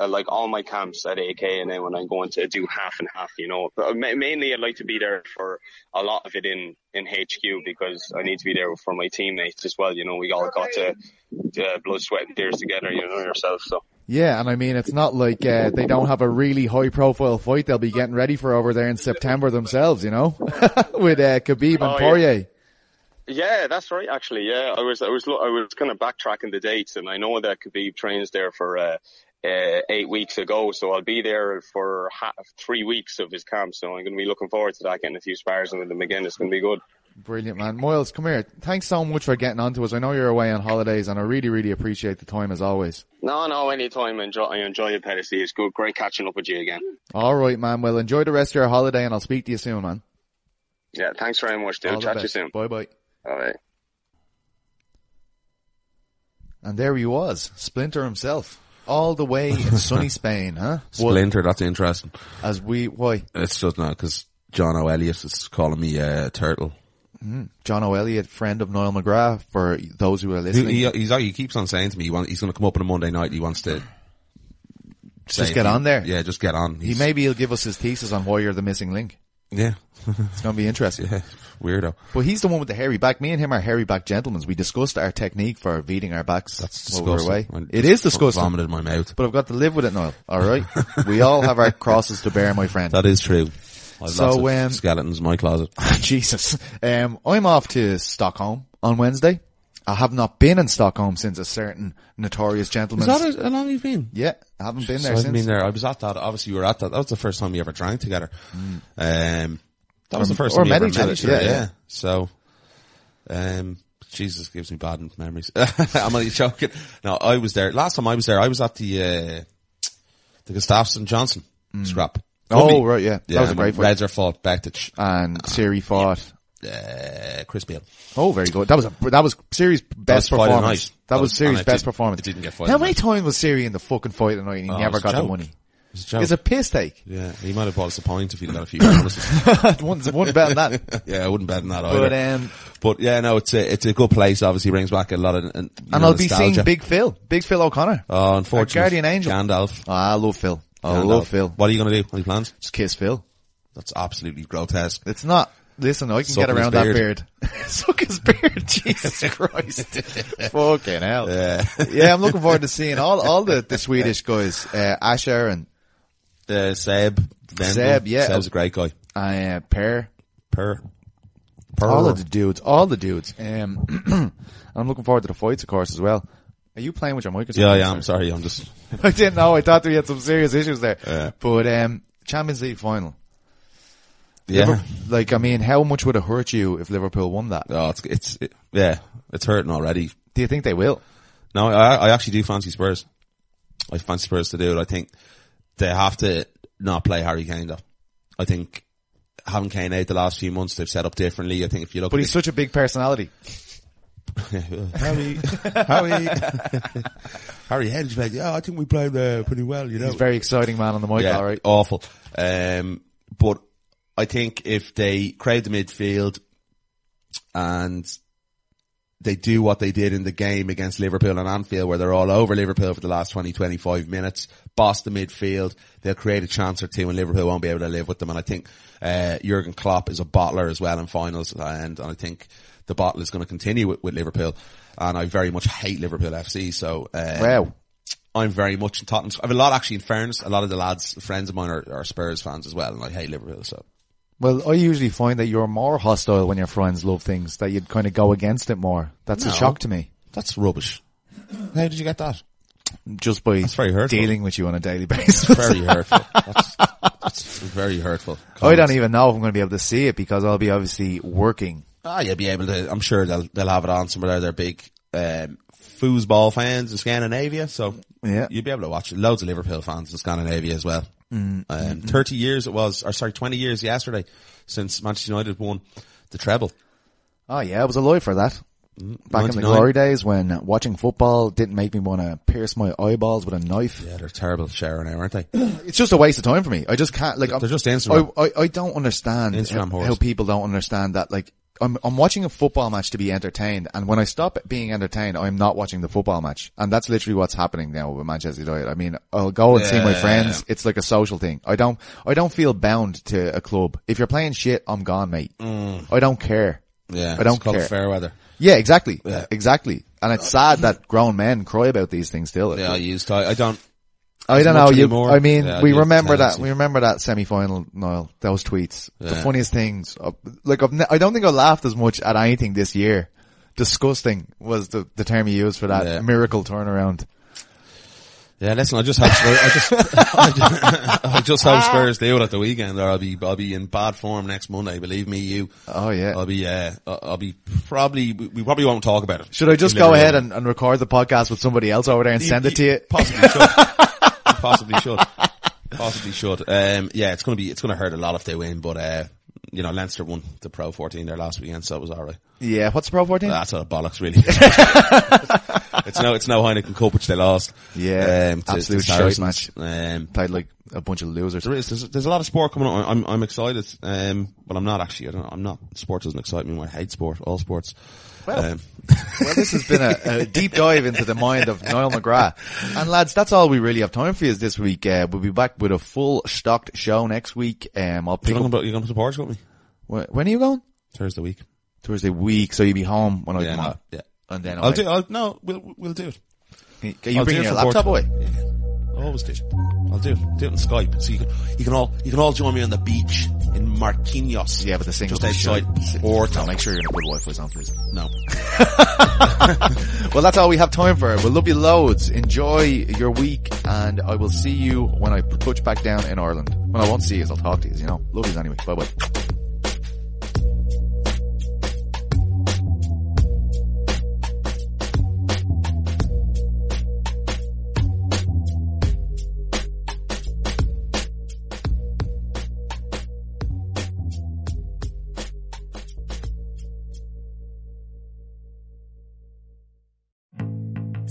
uh, like all my camps at AK, and then when I'm going to do half and half, you know. But ma- mainly, I'd like to be there for a lot of it in in HQ because I need to be there for my teammates as well. You know, we all got to uh, blood, sweat, and tears together. You know yourself, so. Yeah, and I mean it's not like uh, they don't have a really high profile fight they'll be getting ready for over there in September themselves, you know, with uh, Khabib and Oh, yeah. Poirier. Yeah, that's right. Actually, yeah, I was, I was, I was kind of backtracking the dates, and I know that Khabib trains there for uh, uh, eight weeks ago, so I'll be there for ha- three weeks of his camp. So I'm going to be looking forward to that, getting a few spars in with him again. It's going to be good. Brilliant, man. Myles, come here. Thanks so much for getting on to us. I know you're away on holidays and I really, really appreciate the time as always. No, no, anytime. I enjoy, I enjoy it, Petty. It's good, great catching up with you again. All right, man. Well, enjoy the rest of your holiday and I'll speak to you soon, man. Yeah, thanks very much, dude. All Chat to you soon. Bye bye. All right. And there he was, Splinter himself. All the way in sunny Spain, huh? Splinter, that's interesting. as we, why? It's just not because John O'Elliot is calling me uh, turtle. John O'Elliot, friend of Niall McGrath, for those who are listening. he, he's, he keeps on saying to me he want, he's going to come up on a Monday night. He wants to Just get on there. Yeah, just get on. he maybe he'll give us his thesis on why you're the missing link. Yeah, It's going to be interesting. yeah, weirdo. Well, he's the one with the hairy back. Me and him are hairy back gentlemen. We discussed our technique for beating our backs That's while we were disgusting. away. It disgusting. Vomited in my mouth. But I've got to live with it now. All right. we all have our crosses to bear, my friend. That is true. I've So, lots of um, skeletons in my closet. Jesus. Um, I'm off to Stockholm on Wednesday. I have not been in Stockholm since a certain notorious gentleman. Is that how long you've been? Yeah, I haven't been So there I haven't been there. I was at that. Obviously, you were at that. That was the first time we ever drank together. Um, that was Or- the first or time we ever each met each other. Yeah, Yeah. yeah. So, um, Jesus gives me bad memories. I'm only joking. No, I was there. Last time I was there, I was at the, uh, the Gustafsson Johnson scrap. Oh, Gumby. right, yeah. That was a great fight. Redzer fought Bektic, And Seery fought. Uh, Chris Beal. Oh, very good. That was a that was Seery's best was fight of performance. That, That was was- Seery's best performance. it didn't get fight How many times was Seery in the fucking fight of the night and he Oh, never it's got the money? It was a. It's a piss take. yeah, he might have bought us a pint if he'd got a few bonuses. one, one bet on that. yeah, I wouldn't bet on that either. But um, But yeah, no, it's a it's a good place. Obviously, brings back a lot of and, and I'll be seeing Big Phil, Big Phil O'Connor. Oh, unfortunately, Guardian Angel. Gandalf. Oh, I love Phil. I Gandalf. love Phil. What are you going to do? Any plans? Just kiss Phil. That's absolutely grotesque. It's not. Listen, I can Sucking get around that beard. Suck his beard, Jesus Christ. Fucking hell. Yeah, Yeah, I'm looking forward to seeing all, all the, the Swedish guys, uh, Asher and, uh, Seb. Vendel. Seb, yeah. Seb's a great guy. uh, Per. Per. Per. All of the dudes, all the dudes. Um, I'm looking forward to the fights, of course, as well. Are you playing with your mic or something? Yeah, yeah. I'm sorry. I'm just. I didn't know. I thought we had some serious issues there. Yeah. But, um, Champions League final. Yeah. Liver- like, I mean, how much would it hurt you if Liverpool won that? Oh, it's it's it, yeah. It's hurting already. Do you think they will? No, I I actually do fancy Spurs. I fancy Spurs to do it. I think they have to not play Harry Kane though. I think having Kane out the last few months, they've set up differently. I think if you look, But at he's such a big personality. Harry, Harry, Harry Hedge, like, yeah, I think we played uh, pretty well, you know. He's a very exciting man on the mic, yeah, alright. awful. Um, but I think if they crowd the midfield and they do what they did in the game against Liverpool and Anfield where they're all over Liverpool for the last 20, 25 minutes, boss the midfield, they'll create a chance or two and Liverpool won't be able to live with them. And I think, uh, Jurgen Klopp is a bottler as well in finals and, and I think the bottle is going to continue with, with Liverpool. And I very much hate Liverpool FC. So, uh, Wow. I'm very much in Tottenham. I have a lot actually in fairness. A lot of the lads, friends of mine are, are Spurs fans as well and I hate Liverpool. So Well, I usually find that you're more hostile when your friends love things, that you'd kind of go against it more. That's a shock to me. that's rubbish. How did you get that? Just by That's very hurtful. dealing with you on a daily basis. Very hurtful. That's, that's very hurtful. I don't even know if I'm going to be able to see it because I'll be obviously working. Ah, you'll be able to. I'm sure they'll they'll have it on some They're big um, foosball fans in Scandinavia. So Yeah. you'll be able to watch it. Loads of Liverpool fans in Scandinavia as well. Um, Thirty years it was, or sorry, twenty years yesterday since Manchester United won the treble. Oh yeah, I was alive for that. Back in the glory days when watching football didn't make me want to pierce my eyeballs with a knife. Yeah, they're terrible share now, aren't they? It's just a waste of time for me. I just can't like. I'm- They're just Instagram. I, I, I don't understand Instagram how, how people don't understand that. Like, I'm I'm watching a football match to be entertained, and when I stop being entertained, I'm not watching the football match, and that's literally what's happening now with Manchester United. I mean, I'll go and see my friends. It's like a social thing. I don't I don't feel bound to a club. If you're playing shit, I'm gone, mate. Mm. I don't care. Yeah, I don't it's care. fair weather. Yeah, exactly, Yeah. exactly. And it's sad that grown men cry about these things still. Yeah, I used to. I don't. I don't know. You, anymore. I mean, Yeah, we remember that. We remember that semi-final. Niall, those tweets, the funniest things. uh, Like, I've ne- I don't think I laughed as much at anything this year. Disgusting was the, the term you used for that Yeah. miracle turnaround. Yeah, listen, I just hope Spurs, I just, I just, I just hope Spurs do it at the weekend, or I'll be, I'll be in bad form next Monday. Believe me, you. Oh yeah. I'll be, uh, I'll be probably, we probably won't talk about it. Should I just go ahead and, and record the podcast with somebody else over there and send it to you? Possibly. You possibly should. Possibly should. Um, yeah, it's gonna be, it's gonna hurt a lot if they win, but, uh, you know, Leinster won the Pro 14 there last weekend, so it was alright. Yeah. What's the Pro 14? That's a bollocks, really. it's no, it's no Heineken Cup which they lost. Yeah, um, to, absolute shite Saracens. Um, Played like a bunch of losers. there is, there's, there's a lot of sport coming on. I'm, I'm excited. Um, but I'm not actually, I don't, I'm not, sport doesn't excite me. I hate sport, all sports. Well, Um, Well, this has been a, a deep dive into the mind of Niall McGrath. And lads, that's all we really have time for you this week. Uh, we'll be back with a full stocked show next week. Um, I'll pick going up, to, you going to Portugal with me? Wh- when are you going? Thursday week. Thursday week, so you'll be home when I Yeah, come no, out. yeah. And then I'll I'll do, I'll, no, we'll, we'll do it. Are you I'll it your laptop away? I always do. I'll do it. Do it on Skype. So you can, you can all, you can all join me on the beach in Matosinhos. Yeah, but the single Just outside Or Porto. make sure you're in a good Wi-Fi zone, please. No. Well, that's all we have time for. We'll love you loads. Enjoy your week, and I will see you when I touch back down in Ireland. Well, I won't see you, I'll talk to you, you know. Love yous anyway. Bye bye.